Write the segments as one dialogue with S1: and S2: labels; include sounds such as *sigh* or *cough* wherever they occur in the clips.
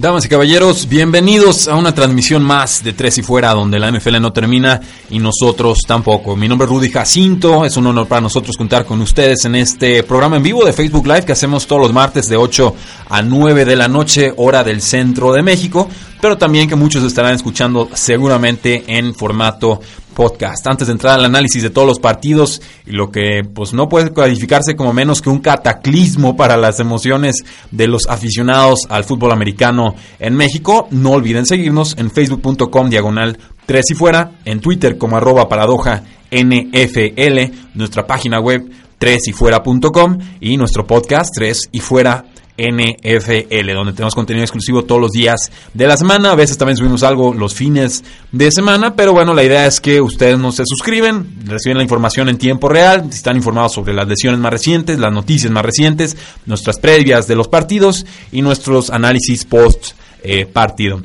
S1: Damas y caballeros, bienvenidos a una transmisión más de Tres y Fuera, donde la NFL no termina y nosotros tampoco. Mi nombre es Rudy Jacinto, es un honor para nosotros contar con ustedes en este programa en vivo de Facebook Live que hacemos todos los martes de 8 a 9 de la noche, hora del centro de México, pero también que muchos estarán escuchando seguramente en formato podcast. Antes de entrar al análisis de todos los partidos y lo que pues no puede calificarse como menos que un cataclismo para las emociones de los aficionados al fútbol americano en México, no olviden seguirnos en facebook.com diagonal 3 y fuera, en Twitter como arroba paradoja NFL, nuestra página web 3 y fuera.com y nuestro podcast 3 y fuera NFL, donde tenemos contenido exclusivo todos los días de la semana. A veces también subimos algo los fines de semana, pero bueno, la idea es que ustedes no se suscriben, reciben la información en tiempo real, están informados sobre las lesiones más recientes, las noticias más recientes, nuestras previas de los partidos y nuestros análisis post eh, partido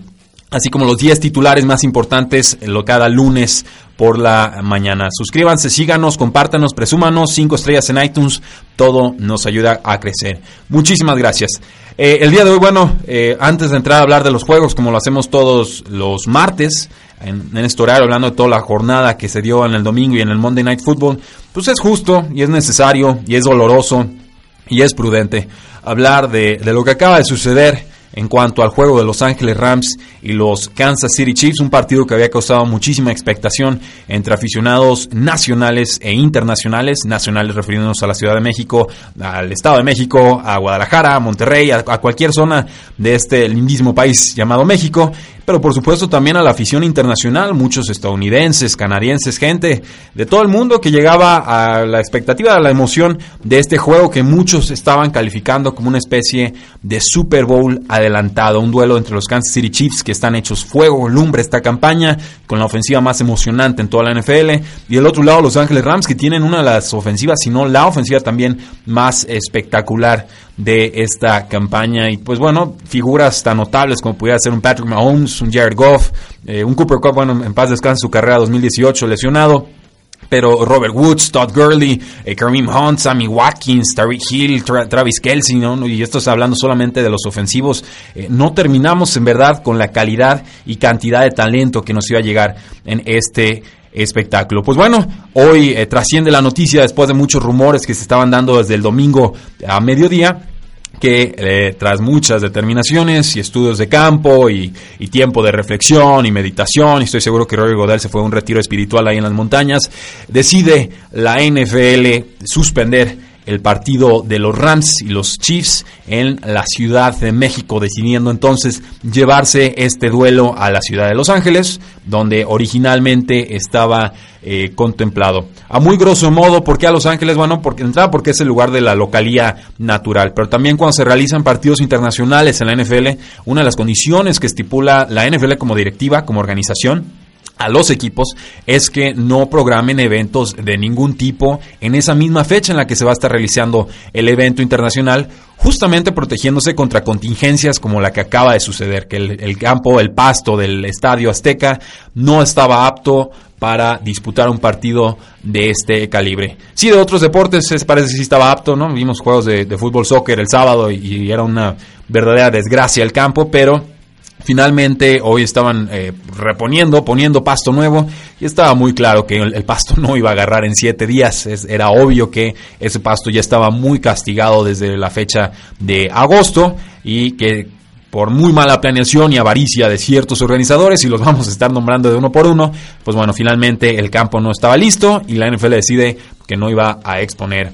S1: así como los 10 titulares más importantes lo cada lunes por la mañana. Suscríbanse, síganos, compártanos, presúmanos, 5 estrellas en iTunes, todo nos ayuda a crecer. Muchísimas gracias. Eh, el día de hoy, bueno, eh, antes de entrar a hablar de los juegos, como lo hacemos todos los martes, en, este horario, hablando de toda la jornada que se dio en el domingo y en el Monday Night Football, pues es justo y es necesario y es doloroso y es prudente hablar de lo que acaba de suceder en cuanto al juego de Los Ángeles Rams y los Kansas City Chiefs, un partido que había causado muchísima expectación entre aficionados nacionales e internacionales, nacionales refiriéndonos a la Ciudad de México, al Estado de México, a Guadalajara, a Monterrey, a, a cualquier zona de este lindísimo país llamado México, pero por supuesto también a la afición internacional, muchos estadounidenses, canadienses, gente de todo el mundo que llegaba a la expectativa, a la emoción de este juego que muchos estaban calificando como una especie de Super Bowl adelantado, un duelo entre los Kansas City Chiefs que están hechos fuego, lumbre esta campaña, con la ofensiva más emocionante en toda la NFL, y el otro lado Los Ángeles Rams que tienen una de las ofensivas, si no la ofensiva también más espectacular de esta campaña. Y pues bueno, figuras tan notables como pudiera ser un Patrick Mahomes, un Jared Goff, eh, un Cooper Cup, bueno, en paz descanse su carrera 2018 lesionado. Pero Robert Woods, Todd Gurley, eh, Kareem Hunt, Sammy Watkins, Tariq Hill, Tra Travis Kelsey, ¿no? y esto está hablando solamente de los ofensivos, eh, no terminamos en verdad con la calidad y cantidad de talento que nos iba a llegar en este espectáculo. Pues bueno, hoy eh, trasciende la noticia después de muchos rumores que se estaban dando desde el domingo a mediodía que eh, tras muchas determinaciones y estudios de campo y, tiempo de reflexión y meditación, y estoy seguro que Roger Godel se fue a un retiro espiritual ahí en las montañas, decide la NFL suspender el partido de los Rams y los Chiefs en la Ciudad de México, decidiendo entonces llevarse este duelo a la ciudad de Los Ángeles, donde originalmente estaba eh, contemplado. A muy grosso modo, ¿por qué a Los Ángeles? Bueno, porque entrada porque es el lugar de la localía natural, pero también cuando se realizan partidos internacionales en la NFL, una de las condiciones que estipula la NFL como directiva, como organización, a los equipos es que no programen eventos de ningún tipo en esa misma fecha en la que se va a estar realizando el evento internacional, justamente protegiéndose contra contingencias como la que acaba de suceder, que el, campo, el pasto del Estadio Azteca no estaba apto para disputar un partido de este calibre. Sí, de otros deportes es, parece que sí estaba apto, ¿no? Vimos juegos de, de fútbol, soccer el sábado y, y era una verdadera desgracia el campo, pero Finalmente hoy estaban eh, reponiendo, poniendo pasto nuevo y estaba muy claro que el, pasto *laughs* no iba a agarrar en siete días. Era obvio que ese pasto ya estaba muy castigado desde la fecha de agosto y que por muy mala planeación y avaricia de ciertos organizadores, y los *laughs* vamos a estar nombrando de uno por uno, pues bueno, finalmente el campo no estaba listo y la NFL decide que no iba a exponer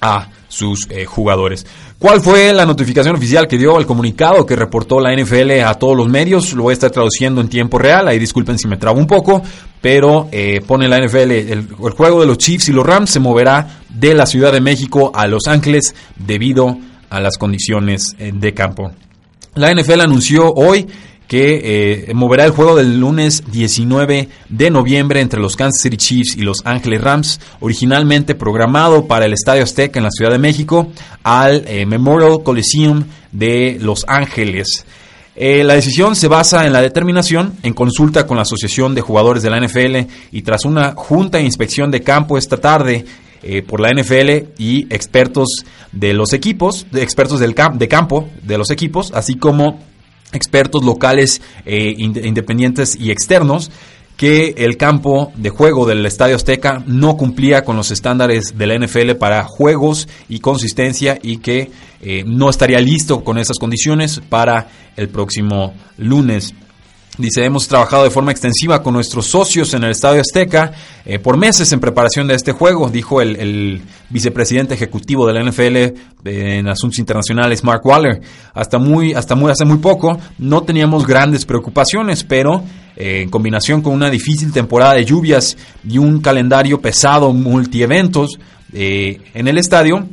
S1: a sus eh, jugadores. ¿Cuál fue la notificación oficial que dio el comunicado que reportó la NFL a todos los medios? Lo voy a estar traduciendo en tiempo real, ahí disculpen si me trabo un poco, pero eh, pone la NFL, el, el, juego de los Chiefs y los Rams se moverá de la Ciudad de México a Los Ángeles debido a las condiciones eh, de campo. La NFL anunció hoy que eh, moverá el juego del lunes 19 de noviembre entre los Kansas City Chiefs y los Ángeles Rams, originalmente programado para el Estadio Azteca en la Ciudad de México, al eh, Memorial Coliseum de Los Ángeles. Eh, la decisión se basa en la determinación, en consulta con la Asociación de Jugadores de la NFL y tras una junta de inspección de campo esta tarde por la NFL y expertos de los equipos, de expertos del de campo de los equipos, así como expertos locales eh, independientes y externos que el campo de juego del Estadio Azteca no cumplía con los estándares de la NFL para juegos y consistencia y que eh, no estaría listo con esas condiciones para el próximo lunes. Dice, hemos trabajado de forma extensiva con nuestros socios en el Estadio Azteca eh, por meses en preparación de este juego, dijo el, vicepresidente ejecutivo de la NFL eh, en asuntos internacionales, Mark Waller. Hasta muy, hasta muy, hace muy poco no teníamos grandes preocupaciones, pero eh, en combinación con una difícil temporada de lluvias y un calendario pesado, multieventos eh, en el estadio,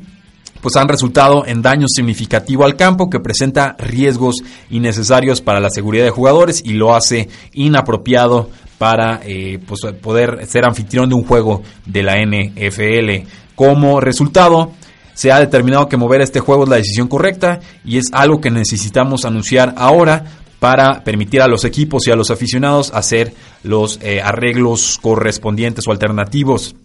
S1: pues han resultado en daño significativo al campo que presenta riesgos innecesarios para la seguridad de jugadores y lo hace inapropiado para eh, pues, poder ser anfitrión de un juego de la NFL. Como resultado, se ha determinado que mover este juego es la decisión correcta y es algo que necesitamos anunciar ahora para permitir a los equipos y a los aficionados hacer los eh, arreglos correspondientes o alternativos.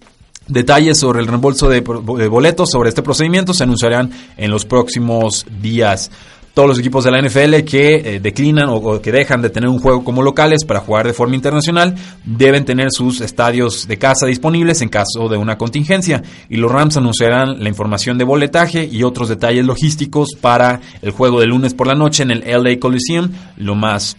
S1: Detalles sobre el reembolso de, boletos sobre este procedimiento se anunciarán en los próximos días. Todos los equipos de la NFL que eh, declinan o, que dejan de tener un juego como locales para jugar de forma internacional deben tener sus estadios de casa disponibles en caso de una contingencia. Y los Rams anunciarán la información de boletaje y otros detalles logísticos para el juego de lunes por la noche en el LA Coliseum lo más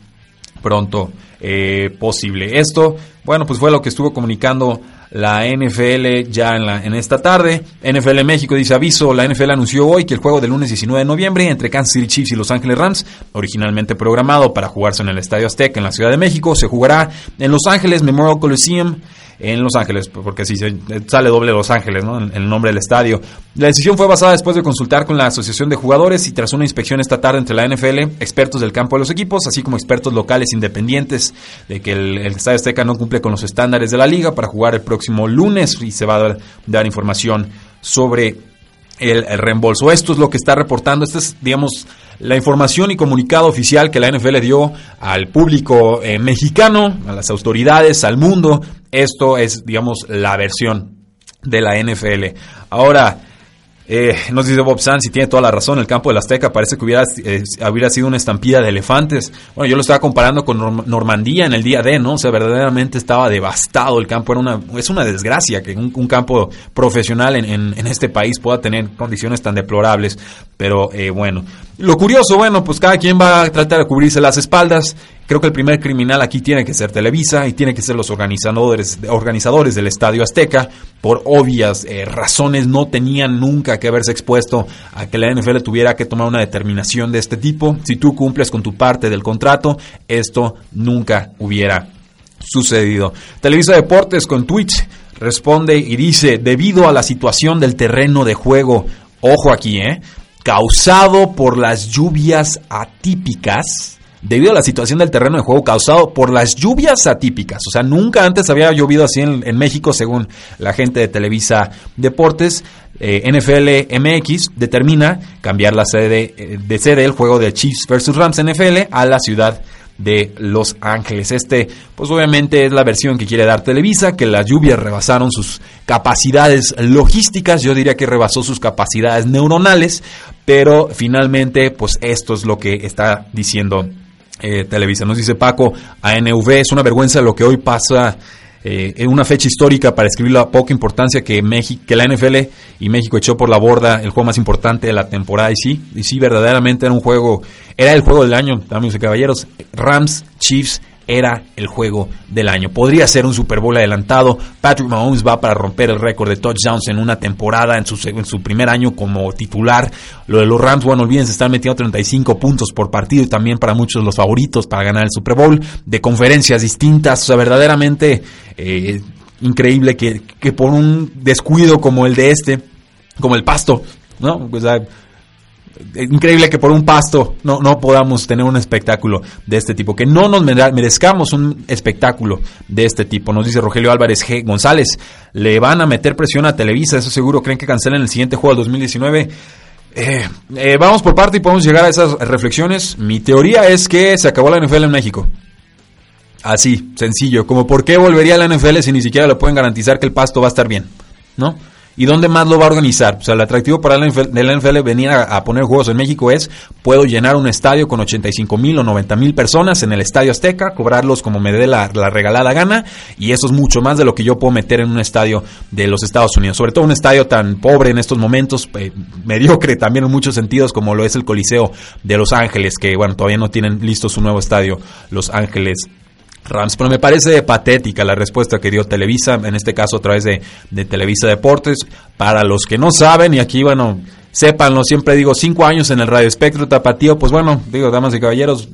S1: pronto eh, posible. Esto, bueno, pues fue lo que estuvo comunicando la NFL ya en, la, en esta tarde. NFL México dice aviso, la NFL anunció hoy que el juego del lunes 19 de noviembre entre Kansas City Chiefs y Los Ángeles Rams, originalmente programado para jugarse en el Estadio Azteca en la Ciudad de México, se jugará en Los Ángeles Memorial Coliseum en Los Ángeles, porque si sale doble Los Ángeles, ¿no? el nombre del estadio. La decisión fue basada después de consultar con la Asociación de Jugadores y tras una inspección esta tarde entre la NFL, expertos del campo de los equipos, así como expertos locales independientes de que el, Estadio Azteca no cumple con los estándares de la liga para jugar el próximo lunes y se va a dar información sobre el, reembolso. Esto es lo que está reportando, esta es, digamos, la información y comunicado oficial que la NFL dio al público eh, mexicano, a las autoridades, al mundo. Esto es, digamos, la versión de la NFL. Ahora, eh, nos dice Bob Sanz y tiene toda la razón. El campo del Azteca parece que hubiera, eh, sido una estampida de elefantes. Bueno, yo lo estaba comparando con Norm Normandía en el día D, ¿no? O sea, verdaderamente estaba devastado el campo. Era una, es una desgracia que un, un campo profesional en, en, en, este país pueda tener condiciones tan deplorables. Pero eh, bueno, lo curioso, bueno, pues cada quien va a tratar de cubrirse las espaldas. Creo que el primer criminal aquí tiene que ser Televisa y tiene que ser los organizadores, organizadores del Estadio Azteca. Por obvias eh, razones no tenían nunca que haberse expuesto a que la NFL tuviera que tomar una determinación de este tipo. Si tú cumples con tu parte del contrato, esto nunca hubiera sucedido. Televisa Deportes con Twitch responde y dice, debido a la situación del terreno de juego, ojo aquí, ¿eh? Causado por las lluvias atípicas, debido a la situación del terreno de juego causado por las lluvias atípicas. O sea, nunca antes había llovido así en, México, según la gente de Televisa Deportes. Eh, NFL MX determina cambiar la sede eh, de sede el juego de Chiefs versus Rams NFL a la ciudad Los Ángeles. Este, pues obviamente es la versión que quiere dar Televisa, que las lluvias rebasaron sus capacidades logísticas, yo diría que rebasó sus capacidades neuronales, pero finalmente, pues esto es lo que está diciendo eh, Televisa. Nos dice Paco, ANV es una vergüenza lo que hoy pasa eh, una fecha histórica para escribir la poca importancia que, México, que la NFL y México echó por la borda el juego más importante de la temporada. Y sí, y sí, verdaderamente era un juego, era el juego del año, amigos y caballeros. Rams, Chiefs era el juego del año. Podría ser un Super Bowl adelantado. Patrick Mahomes va para romper el récord de touchdowns en una temporada, en su, su primer año como titular. Lo de los Rams, bueno, olvídense, están metiendo 35 puntos por partido y también para muchos los favoritos para ganar el Super Bowl. De conferencias distintas, o sea, verdaderamente eh, increíble que, que por un descuido como el de este, como el pasto, ¿no? O sea, increíble que por un pasto no, no podamos tener un espectáculo de este tipo, que no nos merezcamos un espectáculo de este tipo. Nos dice Rogelio Álvarez G. González, le van a meter presión a Televisa, eso seguro, creen que cancelen el siguiente juego del 2019. Eh, eh, vamos por parte y podemos llegar a esas reflexiones. Mi teoría es que se acabó la NFL en México. Así, sencillo, como por qué volvería la NFL si ni siquiera le pueden garantizar que el pasto va a estar bien, ¿no? ¿Y dónde más lo va a organizar? O sea, el atractivo para la NFL, venir a, poner juegos en México es, puedo llenar un estadio con 85 mil o 90 mil personas en el Estadio Azteca, cobrarlos como me dé la, regalada gana, y eso es mucho más de lo que yo puedo meter en un estadio de los Estados Unidos. Sobre todo un estadio tan pobre en estos momentos, eh, mediocre también en muchos sentidos, como lo es el Coliseo de Los Ángeles, que bueno, todavía no tienen listo su nuevo estadio, Los Ángeles Rams. Pero me parece patética la respuesta que dio Televisa, en este caso a través de, de Televisa Deportes. Para los que no saben, y aquí, bueno, sépanlo, siempre digo, cinco años en el Radio Espectro Tapatío, pues bueno, digo, damas y caballeros,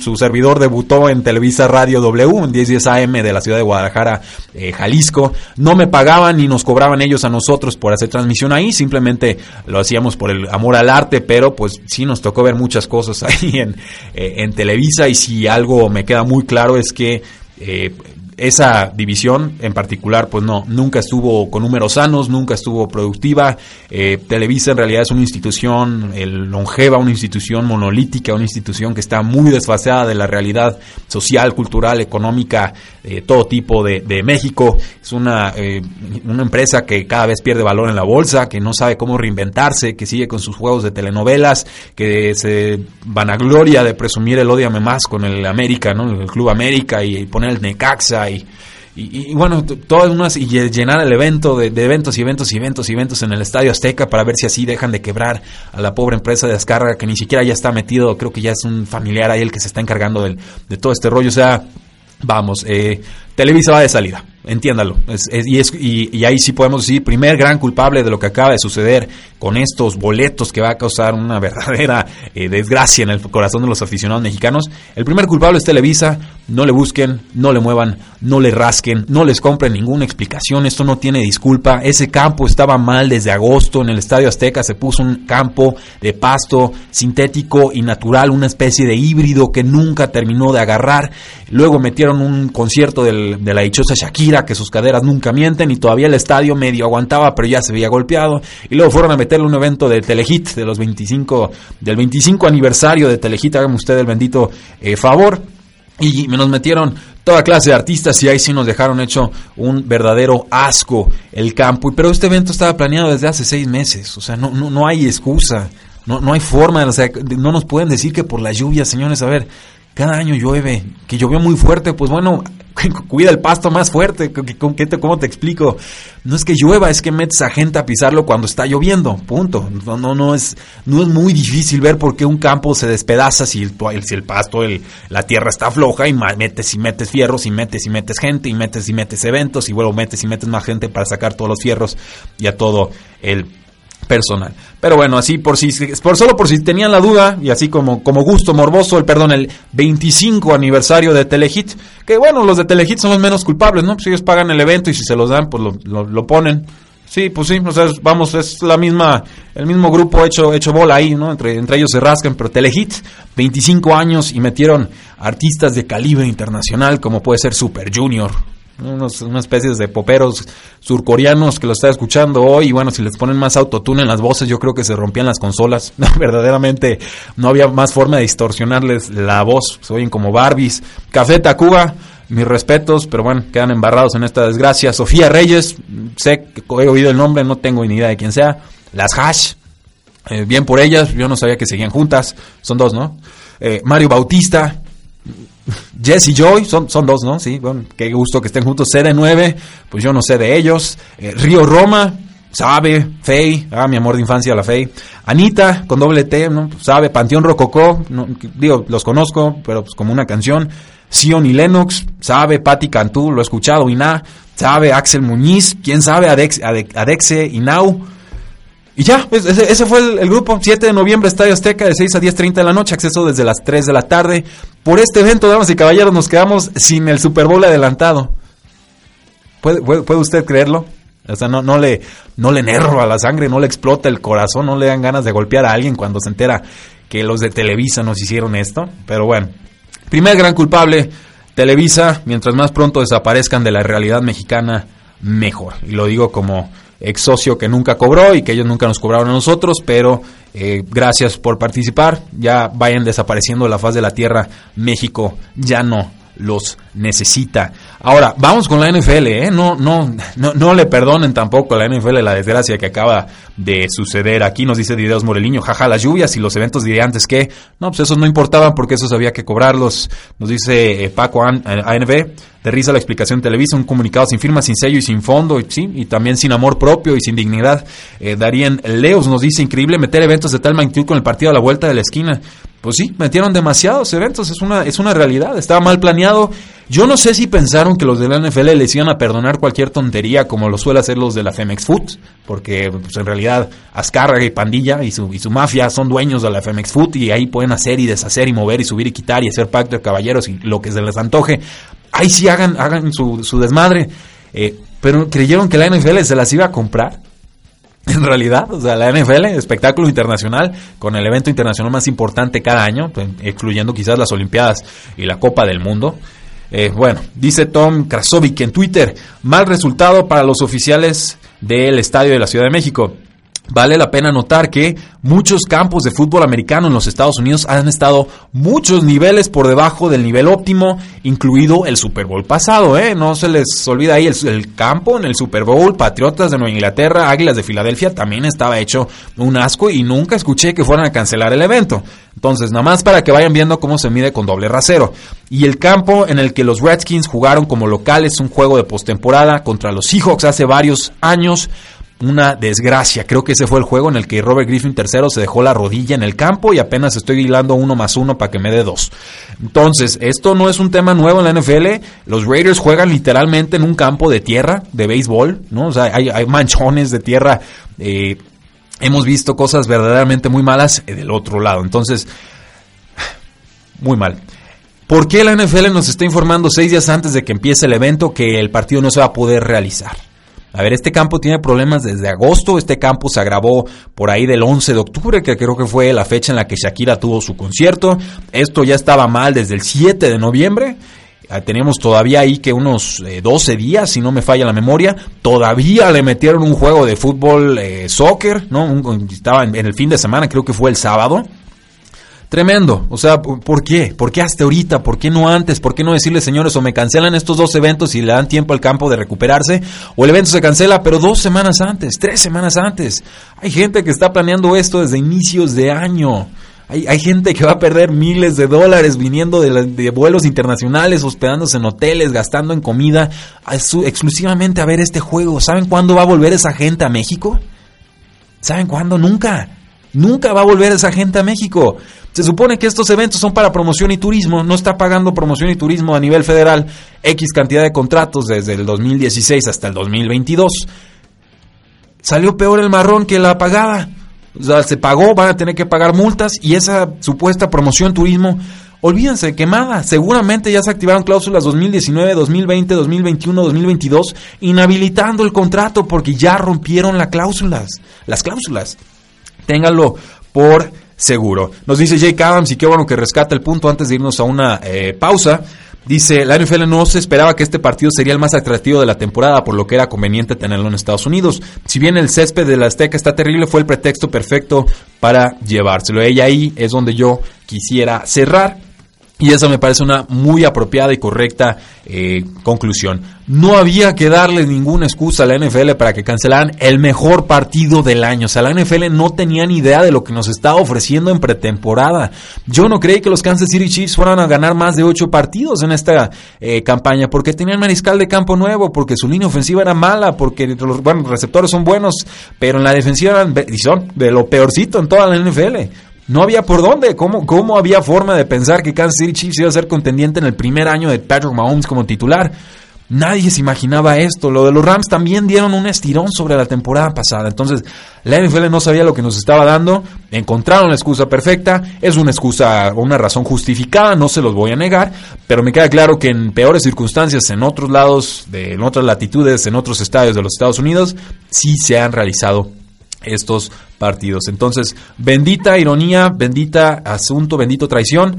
S1: su servidor debutó en Televisa Radio W, en 1010 AM de la ciudad de Guadalajara, eh, Jalisco. No me pagaban ni nos cobraban ellos a nosotros por hacer transmisión ahí, simplemente lo hacíamos por el amor al arte, pero pues sí nos tocó ver muchas cosas *laughs* ahí en, eh, en Televisa y si algo me queda muy claro es que eh, esa división en particular, pues no, nunca estuvo con números sanos, nunca estuvo productiva. Eh, Televisa en realidad es una institución el longeva, una institución monolítica, una institución que está muy desfasada de la realidad social, cultural, económica, eh, todo tipo de, México. Es una, eh, una empresa que cada vez pierde valor en la bolsa, que no sabe cómo reinventarse, que sigue con sus juegos de telenovelas, que se vanagloria de presumir el odiame más con el América, ¿no? El Club América y poner el Necaxa y, bueno, todas unas y llenar el evento de, eventos y eventos y eventos y eventos en el Estadio Azteca para ver si así dejan de quebrar a la pobre empresa de descarga que ni siquiera ya está metido, creo que ya es un familiar ahí el que se está encargando del, de todo este rollo, o sea, vamos, eh, Televisa va de salida entiéndalo. y, ahí sí podemos decir, primer gran culpable de lo que acaba de suceder con estos boletos que va a causar una *laughs* verdadera eh, desgracia en el corazón de los aficionados mexicanos. El primer culpable es Televisa. No le busquen, no le muevan, no le rasquen, no les compren ninguna explicación. Esto no tiene disculpa. Ese campo estaba mal desde agosto. En el Estadio Azteca se puso un campo de pasto sintético y natural, una especie de híbrido que nunca terminó de agarrar. Luego metieron un concierto de la dichosa Shakira que sus caderas nunca mienten y todavía el estadio medio aguantaba, pero ya se veía golpeado. Y luego fueron a meterle un evento de Telehit de los 25, del 25 aniversario de Telehit, hágame usted el bendito eh, favor. Y nos metieron toda clase de artistas y ahí sí nos dejaron hecho un verdadero asco el campo. Pero este evento estaba planeado desde hace seis meses, o sea, no, no, no hay excusa, no, no hay forma, o sea, no nos pueden decir que por la lluvia, señores, a ver, cada año llueve, que llovió muy fuerte, pues bueno, *laughs* cuida el pasto más fuerte. ¿Cómo te explico? No es que llueva, es que metes a gente a pisarlo cuando está lloviendo. Punto. No, no, no, es, no es muy difícil ver por qué un campo se despedaza si el, si el pasto, el, la tierra está floja y metes y metes fierros y metes y metes gente y metes y metes eventos y luego metes y metes más gente para sacar todos los fierros y a todo el personal. Pero bueno, así por si por solo por si tenían la duda y así como como gusto morboso, el perdón, el 25 aniversario de Telehit, que bueno, los de Telehit son los menos culpables, ¿no? Pues ellos pagan el evento y si se los dan, pues lo, lo, ponen. Sí, pues sí, o sea, vamos, es la misma, el mismo grupo hecho, hecho bola ahí, ¿no? Entre, entre ellos se rascan, pero Telehit, 25 años y metieron artistas de calibre internacional como puede ser Super Junior, unos, una especie de poperos surcoreanos que lo está escuchando hoy y bueno, si les ponen más autotune en las voces yo creo que se rompían las consolas, *laughs* verdaderamente no había más forma de distorsionarles la voz, se oyen como Barbies. Café Tacuba, mis respetos, pero bueno, quedan embarrados en esta desgracia. Sofía Reyes, sé que he oído el nombre, no tengo ni idea de quién sea. Las Hash, eh, bien por ellas, yo no sabía que seguían juntas, son dos, ¿no? Eh, Mario Bautista, Jess y Joy, son, son dos, ¿no? Sí, bueno, qué gusto que estén juntos. CD9, pues yo no sé de ellos. Eh, Río Roma, sabe. Fey, ah, mi amor de infancia, la Fey. Anita, con doble T, ¿no? Sabe. Panteón Rococó, no, digo, los conozco, pero pues como una canción. Sion y Lennox, sabe Patti Cantú, lo he escuchado, Iná, sabe Axel Muñiz, quién sabe Adex, Adexe Inau. Y ya, pues, ese, fue el, grupo. 7 de noviembre, Estadio Azteca, de 6 a 10.30 de la noche, acceso desde las 3 de la tarde. Por este evento, damas y caballeros, nos quedamos sin el Super Bowl adelantado. ¿Puede, usted creerlo? O sea, no, no, le, no le nerva la sangre, no le explota el corazón, no le dan ganas de golpear a alguien cuando se entera que los de Televisa nos hicieron esto. Pero bueno, primer gran culpable, Televisa, mientras más pronto desaparezcan de la realidad mexicana, mejor. Y lo digo como ex socio que nunca cobró y que ellos nunca nos cobraron a nosotros, pero eh, gracias por participar. Ya vayan desapareciendo de la faz de la tierra. México ya no los necesita. Ahora, vamos con la NFL, ¿eh? No, no, no, no le perdonen tampoco a la NFL la desgracia que acaba de suceder. Aquí nos dice Dideos Moreliño, jaja, las lluvias y los eventos de antes que, no, pues esos no importaban porque esos había que cobrarlos. Nos dice eh, Paco ANV, de risa la explicación Televisa, un comunicado sin firma, sin sello y sin fondo, y, sí, y también sin amor propio y sin dignidad. Eh, Darien Leos nos dice, increíble meter eventos de tal magnitud con el partido a la vuelta de la esquina. Pues sí, metieron demasiados eventos, es una, es una realidad, estaba mal planeado. Yo no sé si pensaron que los de la NFL les iban a perdonar cualquier tontería como lo suele hacer los de la Femex Food, porque pues, en realidad Azcárraga y Pandilla y su, y su mafia son dueños de la Femex Food y ahí pueden hacer y deshacer y mover y subir y quitar y hacer pacto de caballeros y lo que se les antoje. Ahí sí hagan, hagan su, su desmadre. Eh, pero creyeron que la NFL se las iba a comprar *laughs* en realidad, o sea, la NFL, espectáculo internacional, con el evento internacional más importante cada año, pues, excluyendo quizás las Olimpiadas y la Copa del Mundo. Eh, bueno, dice Tom Krasovic en Twitter, mal resultado para los oficiales del Estadio de la Ciudad de México. Vale la pena notar que muchos campos de fútbol americano en los Estados Unidos han estado muchos niveles por debajo del nivel óptimo, incluido el Super Bowl pasado. ¿eh? No se les olvida ahí el, campo en el Super Bowl, Patriotas de Nueva Inglaterra, Águilas de Filadelfia, también estaba hecho un asco y nunca escuché que fueran a cancelar el evento. Entonces, nada más para que vayan viendo cómo se mide con doble rasero. Y el campo en el que los Redskins jugaron como locales un juego de postemporada contra los Seahawks hace varios años una desgracia. Creo que ese fue el juego en el que Robert Griffin III se dejó la rodilla en el campo y apenas estoy hilando uno más uno para que me dé dos. Entonces, esto no es un tema nuevo en la NFL. Los Raiders juegan literalmente en un campo de tierra, de béisbol, ¿no? O sea, hay, manchones de tierra. Eh, hemos visto cosas verdaderamente muy malas del otro lado. Entonces, muy mal. ¿Por qué la NFL nos está informando seis días antes de que empiece el evento que el partido no se va a poder realizar? A ver, este campo tiene problemas desde agosto, este campo se agravó por ahí del 11 de octubre, que creo que fue la fecha en la que Shakira tuvo su concierto. Esto ya estaba mal desde el 7 de noviembre. Ah, teníamos todavía ahí que unos 12 eh, días, si no me falla la memoria, todavía le metieron un juego de fútbol, eh, soccer, ¿no? estaba en, el fin de semana, creo que fue el sábado, Tremendo. O sea, ¿por qué? ¿Por qué hasta ahorita? ¿Por qué no antes? ¿Por qué no decirle, señores, o me cancelan estos dos eventos y le dan tiempo al campo de recuperarse? O el evento se cancela, pero dos semanas antes, tres semanas antes. Hay gente que está planeando esto desde inicios de año. Hay, hay gente que va a perder miles de dólares viniendo de, de vuelos internacionales, hospedándose en hoteles, gastando en comida, exclusivamente a ver este juego. ¿Saben cuándo va a volver esa gente a México? ¿Saben cuándo? Nunca. Nunca va a volver esa gente a México. Se supone que estos eventos son para promoción y turismo, no está pagando promoción y turismo a nivel federal X cantidad de contratos desde el 2016 hasta el 2022. Salió peor el marrón que la pagada. O sea, se pagó, van a tener que pagar multas y esa supuesta promoción turismo, olvídense, quemada. Seguramente ya se activaron cláusulas 2019, 2020, 2021, 2022, inhabilitando el contrato porque ya rompieron las cláusulas. Las cláusulas. Ténganlo por seguro. Nos dice Jake Adams y qué bueno que rescata el punto antes de irnos a una eh, pausa. Dice, la NFL no se esperaba que este partido sería el más atractivo de la temporada, por lo que era conveniente tenerlo en Estados Unidos. Si bien el césped de la Azteca está terrible, fue el pretexto perfecto para llevárselo. Y ahí es donde yo quisiera cerrar. Y esa me parece una muy apropiada y correcta eh, conclusión. No había que darle ninguna excusa a la NFL para que cancelaran el mejor partido del año. O sea, la NFL no tenía ni idea de lo que nos estaba ofreciendo en pretemporada. Yo no creí que los Kansas City Chiefs fueran a ganar más de ocho partidos en esta eh, campaña, porque tenían mariscal de campo nuevo, porque su línea ofensiva era mala, porque los bueno, receptores son buenos, pero en la defensiva eran, de lo peorcito en toda la NFL. No había por dónde. ¿Cómo, ¿Cómo había forma de pensar que Kansas City Chiefs iba a ser contendiente en el primer año de Patrick Mahomes como titular? Nadie se imaginaba esto. Lo de los Rams también dieron un estirón sobre la temporada pasada. Entonces, la NFL no sabía lo que nos estaba dando. Encontraron la excusa perfecta. Es una excusa o una razón justificada, no se los voy a negar. Pero me queda claro que en peores circunstancias, en otros lados, de, en otras latitudes, en otros estadios de los Estados Unidos, sí se han realizado estos partidos. Entonces, bendita ironía, bendita asunto, bendito traición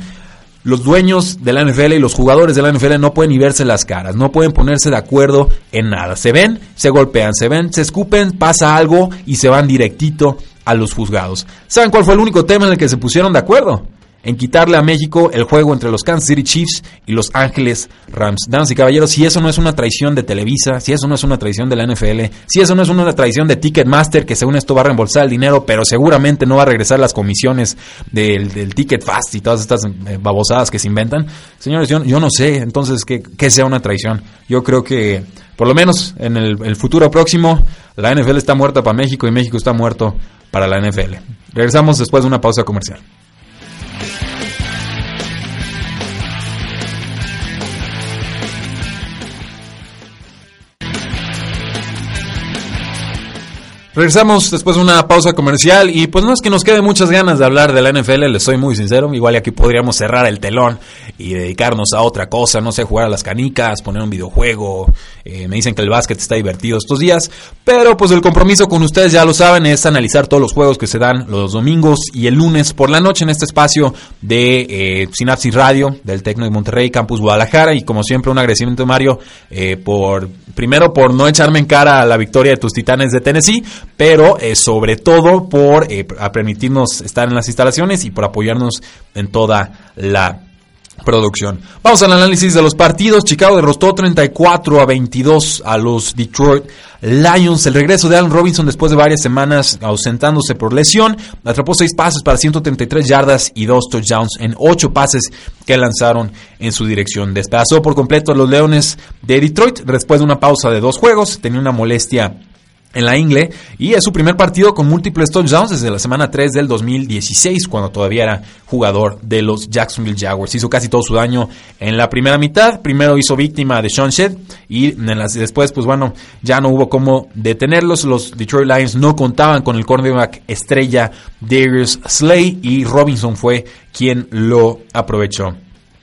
S1: los dueños de la NFL y los jugadores de la NFL no pueden ni verse las caras, no pueden ponerse de acuerdo en nada. Se ven, se golpean, se ven, se escupen, pasa algo y se van directito a los juzgados. ¿Saben cuál fue el único tema en el que se pusieron de acuerdo? En quitarle a México el juego entre los Kansas City Chiefs y los Ángeles Rams. Damas y caballeros, si eso no es una traición de Televisa, si eso no es una traición de la NFL, si eso no es una traición de Ticketmaster, que según esto va a reembolsar el dinero, pero seguramente no va a regresar las comisiones del, Ticket Fast y todas estas eh, babosadas que se inventan, señores, yo, no sé entonces qué, sea una traición. Yo creo que, por lo menos en el futuro próximo, la NFL está muerta para México y México está muerto para la NFL. Regresamos después de una pausa comercial. Regresamos después de una pausa comercial y pues no es que nos quede muchas ganas de hablar de la NFL, les soy muy sincero, igual aquí podríamos cerrar el telón y dedicarnos a otra cosa, no sé, jugar a las canicas, poner un videojuego, eh, me dicen que el básquet está divertido estos días, pero pues el compromiso con ustedes ya lo saben es analizar todos los juegos que se dan los domingos y el lunes por la noche en este espacio de eh, Sinapsis Radio del Tecno de Monterrey, Campus Guadalajara y como siempre un agradecimiento Mario eh, por primero por no echarme en cara la victoria de tus Titanes de Tennessee, pero eh, sobre todo por permitirnos estar en las instalaciones y por apoyarnos en toda la producción. Vamos al análisis de los partidos. Chicago derrotó 34 a 22 a los Detroit Lions. El regreso de Allen Robinson después de varias semanas ausentándose por lesión. Atrapó 6 pases para 133 yardas y 2 touchdowns en 8 pases que lanzaron en su dirección. Despedazó por completo a los Leones de Detroit después de una pausa de dos juegos. Tenía una molestia en la Ingle y es su primer partido con múltiples touchdowns desde la semana 3 del 2016 cuando todavía era jugador de los Jacksonville Jaguars. Hizo casi todo su daño en la primera mitad, primero hizo víctima de Sean Shed y después pues bueno, ya no hubo cómo detenerlos. Los Detroit Lions no contaban con el cornerback estrella Darius Slay y Robinson fue quien lo aprovechó.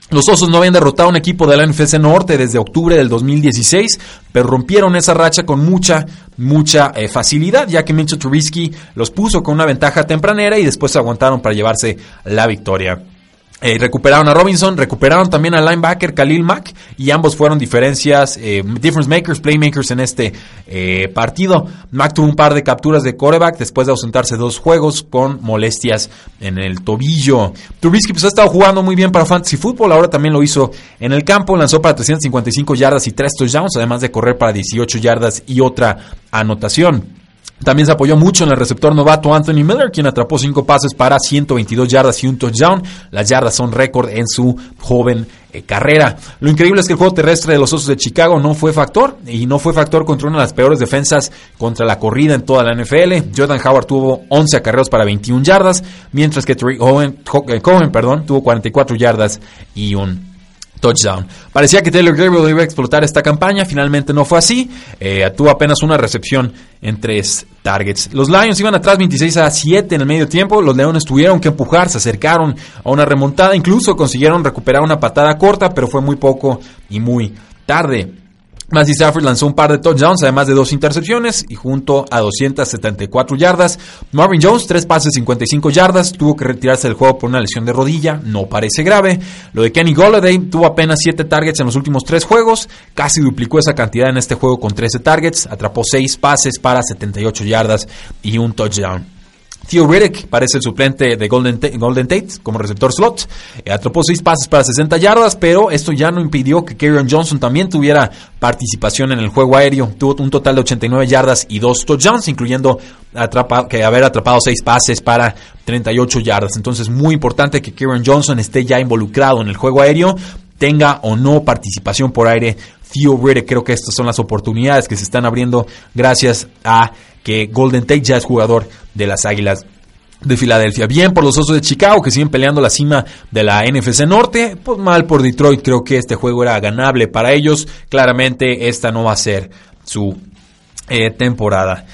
S1: Los Osos no habían derrotado a un equipo de la NFC Norte desde octubre del 2016, pero rompieron esa racha con mucha, mucha eh, facilidad, ya que Mitchell Trubisky los puso con una ventaja tempranera y después se aguantaron para llevarse la victoria. Eh, recuperaron a Robinson, recuperaron también al linebacker Khalil Mack y ambos fueron diferencias, eh, difference makers, playmakers en este eh, partido. Mack tuvo un par de capturas de coreback después de ausentarse dos juegos con molestias en el tobillo. Trubisky pues ha estado jugando muy bien para Fantasy Football, ahora también lo hizo en el campo, lanzó para 355 yardas y 3 touchdowns, además de correr para 18 yardas y otra anotación. También se apoyó mucho en el receptor novato Anthony Miller, quien atrapó cinco pases para 122 yardas y un touchdown. Las yardas son récord en su joven eh, carrera. Lo increíble es que el juego terrestre de los Osos de Chicago no fue factor y no fue factor contra una de las peores defensas contra la corrida en toda la NFL. Jordan Howard tuvo 11 acarreos para 21 yardas, mientras que Trey Cohen, eh, Cohen perdón, tuvo 44 yardas y un touchdown. Parecía que Taylor Gabriel iba a explotar esta campaña, finalmente no fue así. Eh, tuvo apenas una recepción en tres targets. Los Lions iban atrás 26 a 7 en el medio tiempo. Los Leones tuvieron que empujar, se acercaron a una remontada, incluso consiguieron recuperar una patada corta, pero fue muy poco y muy tarde. Matthew Stafford lanzó un par de touchdowns, además de dos intercepciones, y junto a 274 yardas. Marvin Jones, tres pases, 55 yardas, tuvo que retirarse del juego por una lesión de rodilla, no parece grave. Lo de Kenny Golladay tuvo apenas 7 targets en los últimos 3 juegos, casi duplicó esa cantidad en este juego con 13 targets, atrapó 6 pases para 78 yardas y un touchdown. Theo Riddick parece el suplente de Golden, Tate como receptor slot. Eh, atrapó seis pases para 60 yardas, pero esto ya no impidió que Kerryon Johnson también tuviera participación en el juego aéreo. Tuvo un total de 89 yardas y dos touchdowns, incluyendo que haber atrapado seis pases para 38 yardas. Entonces, muy importante que Kerryon Johnson esté ya involucrado en el juego aéreo tenga o no participación por aire Theo. Creo que estas son las oportunidades que se están abriendo gracias a que Golden Tate ya es jugador de las Águilas de Filadelfia. Bien por los Osos de Chicago que siguen peleando la cima de la NFC Norte. Pues mal por Detroit. Creo que este juego era ganable para ellos. Claramente esta no va a ser su eh, temporada.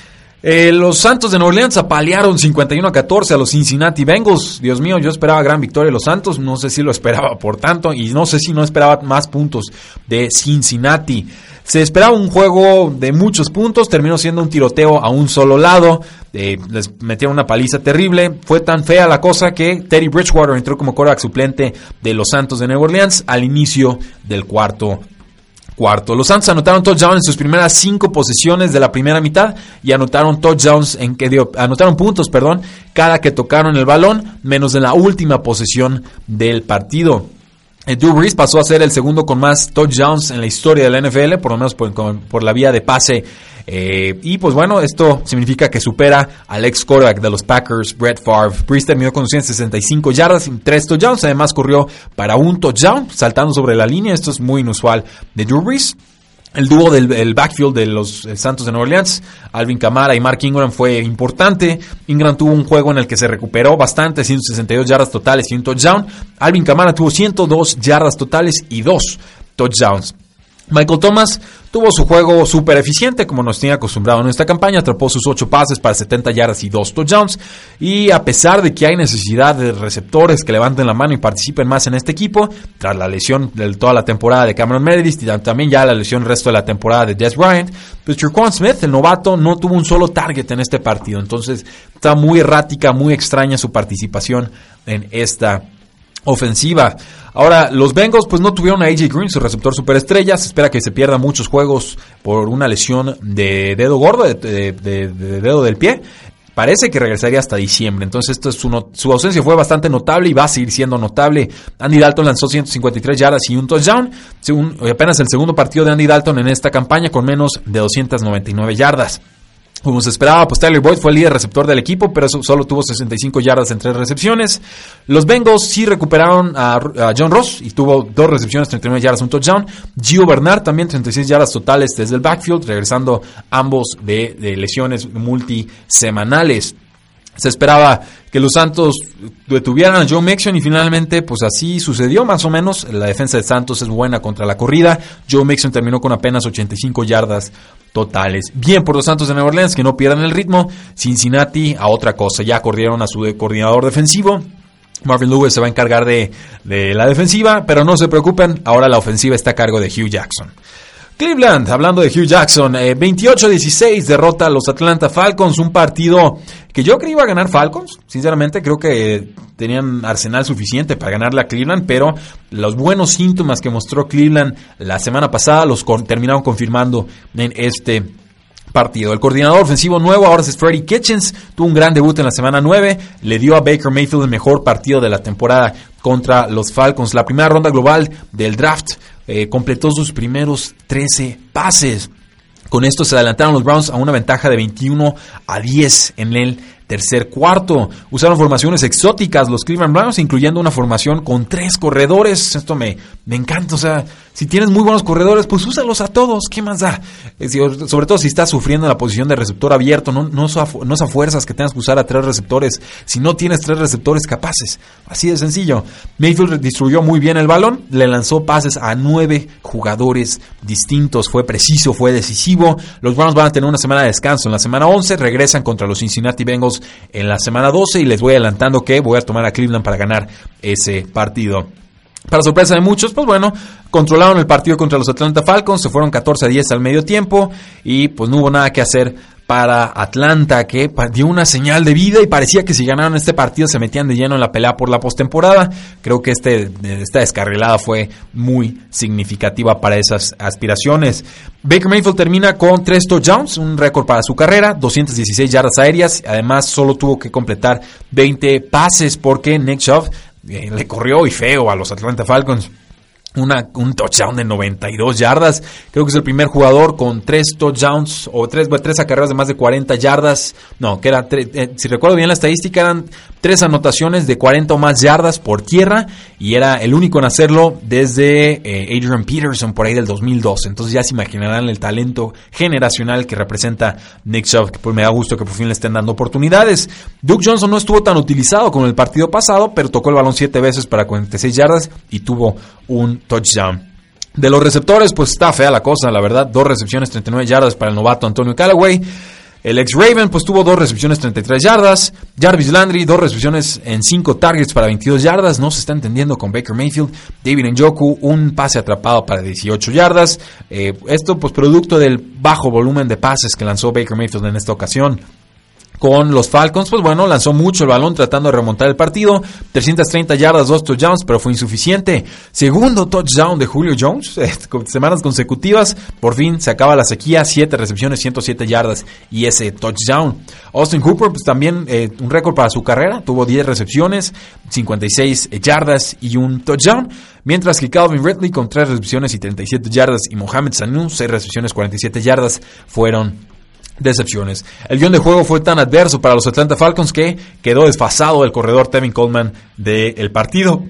S1: Eh, los Santos de Nueva Orleans apalearon 51 a 14 a los Cincinnati Bengals. Dios mío, yo esperaba gran victoria de los Santos. No sé si lo esperaba por tanto. Y no sé si no esperaba más puntos de Cincinnati. Se esperaba un juego de muchos puntos. Terminó siendo un tiroteo a un solo lado. Eh, les metieron una paliza terrible. Fue tan fea la cosa que Teddy Bridgewater entró como quarterback suplente de los Santos de Nueva Orleans al inicio del cuarto cuarto. Los Santos anotaron touchdown en sus primeras cinco posiciones de la primera mitad y anotaron touchdowns en que dio, anotaron puntos, perdón, cada que tocaron el balón, menos en la última posesión del partido. Eh, Drew Brees pasó a ser el segundo con más touchdowns en la historia de la NFL, por lo menos por, la vía de pase. Eh, y pues bueno, esto significa que supera al ex quarterback de los Packers, Brett Favre. Brees terminó con 165 yardas y 3 touchdowns. Además corrió para un touchdown, saltando sobre la línea. Esto es muy inusual de Drew Brees. El dúo del backfield de los Santos de Nueva Orleans, Alvin Kamara y Mark Ingram fue importante. Ingram tuvo un juego en el que se recuperó bastante, 162 yardas totales y un touchdown. Alvin Kamara tuvo 102 yardas totales y dos touchdowns. Michael Thomas tuvo su juego súper eficiente, como nos tiene acostumbrado en esta campaña, atrapó sus 8 pases para 70 yardas y 2 touchdowns, y a pesar de que hay necesidad de receptores que levanten la mano y participen más en este equipo, tras la lesión de toda la temporada de Cameron Meredith y también ya la lesión resto de la temporada de Des Bryant, pues Jerquan Smith, el novato, no tuvo un solo target en este partido, entonces está muy errática, muy extraña su participación en esta ofensiva. Ahora, los Bengals pues no tuvieron a AJ Green, su receptor superestrella. Se espera que se pierda muchos juegos por una lesión de dedo gordo, de, dedo del pie. Parece que regresaría hasta diciembre. Entonces, esto es su, su ausencia fue bastante notable y va a seguir siendo notable. Andy Dalton lanzó 153 yardas y un touchdown. Según, apenas el segundo partido de Andy Dalton en esta campaña con menos de 299 yardas. Como se esperaba, pues Tyler Boyd fue el líder receptor del equipo, pero solo tuvo 65 yardas en tres recepciones. Los Bengals sí recuperaron a, John Ross y tuvo dos recepciones, 39 yardas, un touchdown. Gio Bernard también 36 yardas totales desde el backfield, regresando ambos de, de lesiones multisemanales. Se esperaba que los Santos detuvieran a Joe Mixon y finalmente pues así sucedió más o menos. La defensa de Santos es buena contra la corrida. Joe Mixon terminó con apenas 85 yardas totales. Bien por los Santos de Nueva Orleans que no pierdan el ritmo. Cincinnati a otra cosa. Ya acordieron a su coordinador defensivo. Marvin Lewis se va a encargar de, de la defensiva, pero no se preocupen, ahora la ofensiva está a cargo de Hugh Jackson. Cleveland, hablando de Hugh Jackson, 28-16 eh, derrota a los Atlanta Falcons, un partido que yo creí iba a ganar Falcons, sinceramente creo que tenían arsenal suficiente para ganarle a Cleveland, pero los buenos síntomas que mostró Cleveland la semana pasada los terminaron confirmando en este partido. El coordinador ofensivo nuevo ahora es Freddy Kitchens, tuvo un gran debut en la semana 9, le dio a Baker Mayfield el mejor partido de la temporada contra los Falcons. La primera ronda global del draft eh, completó sus primeros 13 pases. Con esto se adelantaron los Browns a una ventaja de 21 a 10 en el tercer cuarto. Usaron formaciones exóticas los Cleveland Browns, incluyendo una formación con tres corredores. Esto me, me encanta. O sea, si tienes muy buenos corredores, pues úsalos a todos. ¿Qué más da? sobre todo si estás sufriendo en la posición de receptor abierto. No, no, es a, fuerzas que tengas que usar a tres receptores si no tienes tres receptores capaces. Así de sencillo. Mayfield distribuyó muy bien el balón. Le lanzó pases a nueve jugadores distintos. Fue preciso, fue decisivo. Los Browns van a tener una semana de descanso. En la semana 11 regresan contra los Cincinnati Bengals en la semana 12 y les voy adelantando que voy a tomar a Cleveland para ganar ese partido. Para sorpresa de muchos, pues bueno, controlaron el partido contra los Atlanta Falcons, se fueron 14 a 10 al medio tiempo y pues no hubo nada que hacer para Atlanta, que dio una señal de vida y parecía que si ganaron este partido se metían de lleno en la pelea por la postemporada. Creo que este, esta descarrilada fue muy significativa para esas aspiraciones. Baker Mayfield termina con 3 touchdowns, un récord para su carrera, 216 yardas aéreas, además solo tuvo que completar 20 pases porque Nick Chubb eh, le corrió y feo a los Atlanta Falcons. Una, un touchdown de 92 yardas. Creo que es el primer jugador con tres touchdowns o tres, tres acarreos de más de 40 yardas. No, que era, eh, si recuerdo bien la estadística, eran tres anotaciones de 40 o más yardas por tierra y era el único en hacerlo desde eh, Adrian Peterson por ahí del 2012. Entonces ya se imaginarán el talento generacional que representa Nick Chubb, que pues me da gusto que por fin le estén dando oportunidades. Duke Johnson no estuvo tan utilizado como el partido pasado, pero tocó el balón siete veces para 46 yardas y tuvo un touchdown. De los receptores, pues está fea la cosa, la verdad. Dos recepciones, 39 yardas para el novato Antonio Callaway. El ex Raven, pues tuvo dos recepciones, 33 yardas. Jarvis Landry, dos recepciones en 5 targets para 22 yardas. No se está entendiendo con Baker Mayfield. David Njoku, un pase atrapado para 18 yardas. Eh, esto, pues, producto del bajo volumen de pases que lanzó Baker Mayfield en esta ocasión con los Falcons, pues bueno, lanzó mucho el balón tratando de remontar el partido. 330 yardas, dos touchdowns, pero fue insuficiente. Segundo touchdown de Julio Jones, *laughs* eh, semanas consecutivas. Por fin se acaba la sequía, 7 recepciones, 107 yardas y ese touchdown. Austin Hooper, pues también eh, un récord para su carrera, tuvo 10 recepciones, 56 yardas y un touchdown. Mientras que Calvin Ridley con 3 recepciones y 37 yardas y Mohamed Sanu, 6 recepciones, 47 yardas, fueron decepciones. El guion de juego fue tan adverso para los Atlanta Falcons que quedó desfasado el corredor Tevin Coleman del partido.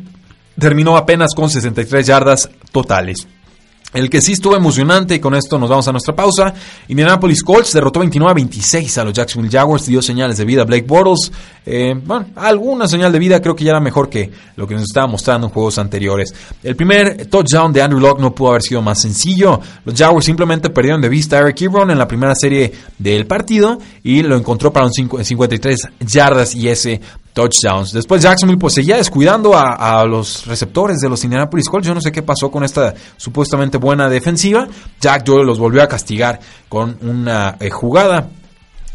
S1: Terminó apenas con 63 yardas totales. El que sí estuvo emocionante, y con esto nos vamos a nuestra pausa. Indianapolis Colts derrotó 29 a 26 a los Jacksonville Jaguars, dio señales de vida a Blake Bortles. Eh, bueno, alguna señal de vida creo que ya era mejor que lo que nos estaba mostrando en juegos anteriores. El primer touchdown de Andrew Locke no pudo haber sido más sencillo. Los Jaguars simplemente perdieron de vista a Eric Ebron en la primera serie del partido y lo encontró para un 53 yardas y ese touchdowns. Después Jacksonville pues seguía descuidando a, los receptores de los Indianapolis Colts. Yo no sé qué pasó con esta supuestamente buena defensiva. Jack Doyle los volvió a castigar con una eh, jugada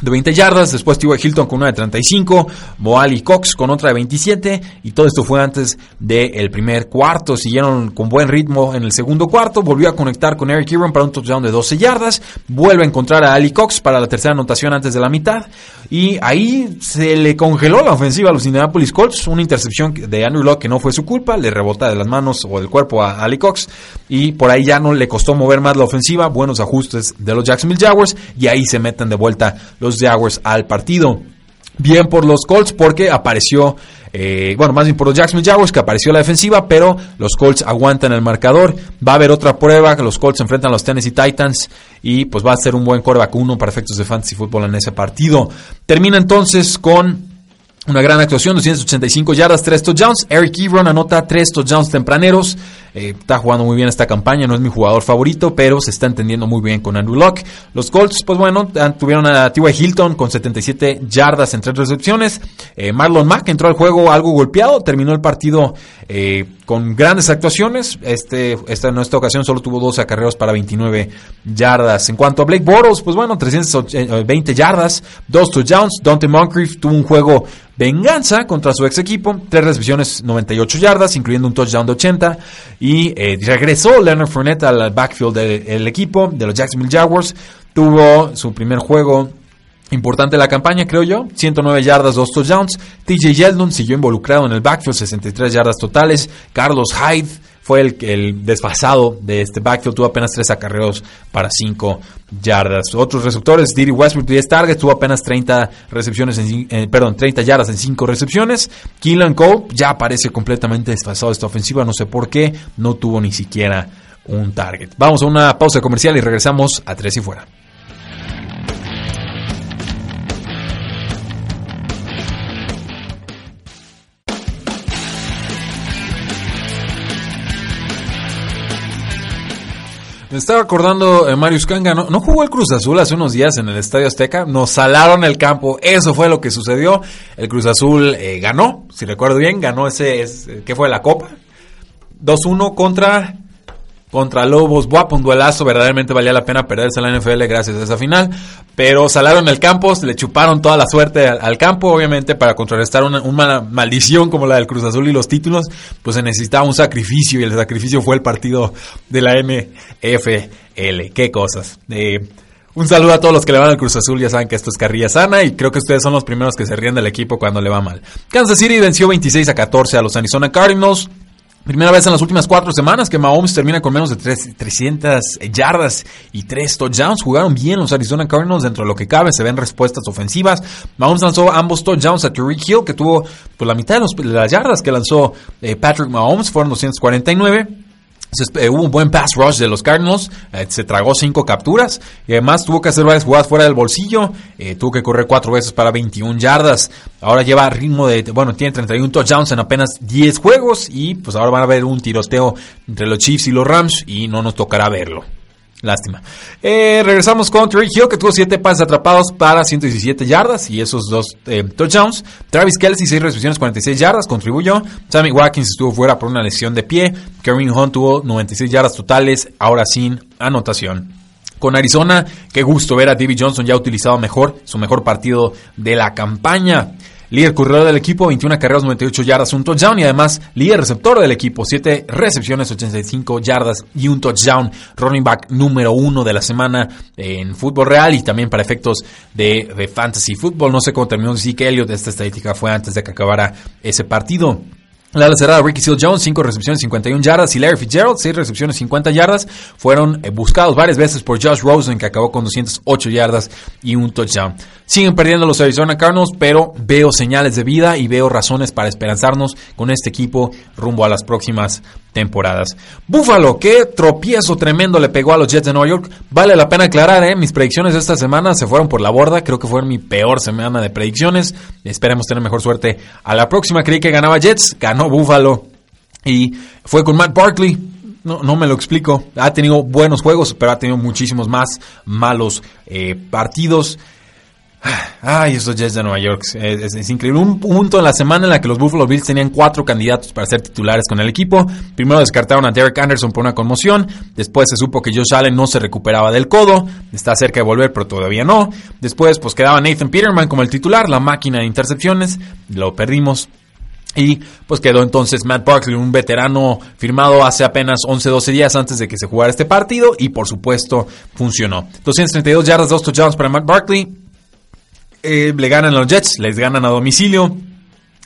S1: de 20 yardas, después T.Y. Hilton con una de 35, Moali Cox con otra de 27 y todo esto fue antes del primer cuarto, siguieron con buen ritmo en el segundo cuarto, volvió a conectar con Eric Ebron para un touchdown de 12 yardas, vuelve a encontrar a Ali Cox para la tercera anotación antes de la mitad y ahí se le congeló la ofensiva a los Indianapolis Colts, una intercepción de Andrew Locke que no fue su culpa, le rebota de las manos o del cuerpo a Ali Cox y por ahí ya no le costó mover más la ofensiva, buenos ajustes de los Jacksonville Jaguars y ahí se meten de vuelta los los Jaguars al partido. Bien por los Colts porque apareció, eh, bueno, más bien por los Jacksonville Jaguars que apareció la defensiva, pero los Colts aguantan el marcador. Va a haber otra prueba, los Colts enfrentan a los Tennessee Titans y pues va a ser un buen coreback uno para efectos de fantasy fútbol en ese partido. Termina entonces con una gran actuación, 285 yardas, 3 touchdowns. Eric Ebron anota 3 touchdowns tempraneros. Eh, está jugando muy bien esta campaña, no es mi jugador favorito, pero se está entendiendo muy bien con Andrew Locke. Los Colts, pues bueno, tuvieron a T.Y. Hilton con 77 yardas en 3 recepciones. Eh, Marlon Mack entró al juego algo golpeado, terminó el partido eh, con grandes actuaciones. Este, esta, en esta ocasión solo tuvo 12 acarreos para 29 yardas. En cuanto a Blake Bortles, pues bueno, 320 yardas, 2 touchdowns. Dante Moncrief tuvo un juego venganza contra su ex equipo, tres recepciones, 98 yardas, incluyendo un touchdown de 80. Y eh, regresó Leonard Fournette al backfield del equipo de los Jacksonville Jaguars. Tuvo su primer juego importante la campaña, creo yo. 109 yardas, dos touchdowns. TJ Yeldon siguió involucrado en el backfield, 63 yardas totales. Carlos Hyde fue el, desfasado de este backfield, tuvo apenas 3 acarreos para 5 yardas. Otros receptores, Diddy Westbrook 10 targets, tuvo apenas 30 recepciones, en, eh, perdón, 30 yardas en 5 recepciones. Keelan Cole ya parece completamente desfasado de esta ofensiva, no sé por qué, no tuvo ni siquiera un target. Vamos a una pausa comercial y regresamos a 3 y fuera. Me estaba acordando, eh, Marius Kanga, ¿no, jugó el Cruz Azul hace unos días en el Estadio Azteca? Nos salaron el campo, eso fue lo que sucedió. El Cruz Azul eh, ganó, si recuerdo bien, ganó ese, ese ¿qué fue la Copa? 2-1 contra contra Lobos. Buah, un duelazo, verdaderamente valía la pena perderse la NFL gracias a esa final. Pero salaron el campo, le chuparon toda la suerte al, campo, obviamente, para contrarrestar una, maldición como la del Cruz Azul y los títulos, pues se necesitaba un sacrificio y el sacrificio fue el partido de la NFL. Qué cosas. Eh, un saludo a todos los que le van al Cruz Azul, ya saben que esto es carrilla sana y creo que ustedes son los primeros que se ríen del equipo cuando le va mal. Kansas City venció 26 a 14 a los Arizona Cardinals. Primera vez en las últimas cuatro semanas que Mahomes termina con menos de 300 yardas y tres touchdowns. Jugaron bien los Arizona Cardinals dentro de lo que cabe. Se ven respuestas ofensivas. Mahomes lanzó ambos touchdowns a Tariq Hill, que tuvo pues, la mitad de, las yardas que lanzó eh, Patrick Mahomes. Fueron 249. Hubo un buen pass rush de los Cardinals, eh, se tragó cinco capturas y además tuvo que hacer varias jugadas fuera del bolsillo, eh, tuvo que correr cuatro veces para 21 yardas. Ahora lleva ritmo de, bueno, tiene 31 touchdowns en apenas 10 juegos y pues ahora van a ver un tiroteo entre los Chiefs y los Rams y no nos tocará verlo. Lástima. Eh, regresamos con Terry Hill, que tuvo 7 pases atrapados para 117 yardas y esos dos eh, touchdowns. Travis Kelsey, 6 recepciones, 46 yardas, contribuyó. Sammy Watkins estuvo fuera por una lesión de pie. Kevin Hunt tuvo 96 yardas totales, ahora sin anotación. Con Arizona, qué gusto ver a David Johnson ya utilizado mejor, su mejor partido de la campaña. Líder corredor del equipo, 21 carreras, 98 yardas, un touchdown y además líder receptor del equipo, 7 recepciones, 85 yardas y un touchdown. Running back número uno de la semana en fútbol real y también para efectos de, fantasy fútbol. No sé cómo terminó Zeke Elliott, esta estadística fue antes de que acabara ese partido. La ala cerrada Ricky Seal Jones, 5 recepciones, 51 yardas. Y Larry Fitzgerald, 6 recepciones, 50 yardas. Fueron eh, buscados varias veces por Josh Rosen, que acabó con 208 yardas y un touchdown. Siguen perdiendo los Arizona Cardinals, pero veo señales de vida y veo razones para esperanzarnos con este equipo rumbo a las próximas temporadas. Buffalo, qué tropiezo tremendo le pegó a los Jets de Nueva York. Vale la pena aclarar, ¿eh? mis predicciones de esta semana se fueron por la borda. Creo que fue mi peor semana de predicciones. Esperemos tener mejor suerte a la próxima. Creí que ganaba Jets, ganó Buffalo y fue con Matt Barkley. No, no, me lo explico. Ha tenido buenos juegos, pero ha tenido muchísimos más malos eh, partidos. Ay, estos Jets de Nueva York. Es, increíble. Un punto en la semana en la que los Buffalo Bills tenían cuatro candidatos para ser titulares con el equipo. Primero descartaron a Derek Anderson por una conmoción. Después se supo que Josh Allen no se recuperaba del codo. Está cerca de volver, pero todavía no. Después, pues quedaba Nathan Peterman como el titular, la máquina de intercepciones. Lo perdimos. Y pues quedó entonces Matt Barkley, un veterano firmado hace apenas 11-12 días antes de que se jugara este partido. Y por supuesto funcionó. 232 yardas, 2 touchdowns para Matt Barkley. Eh, le ganan los Jets, les ganan a domicilio.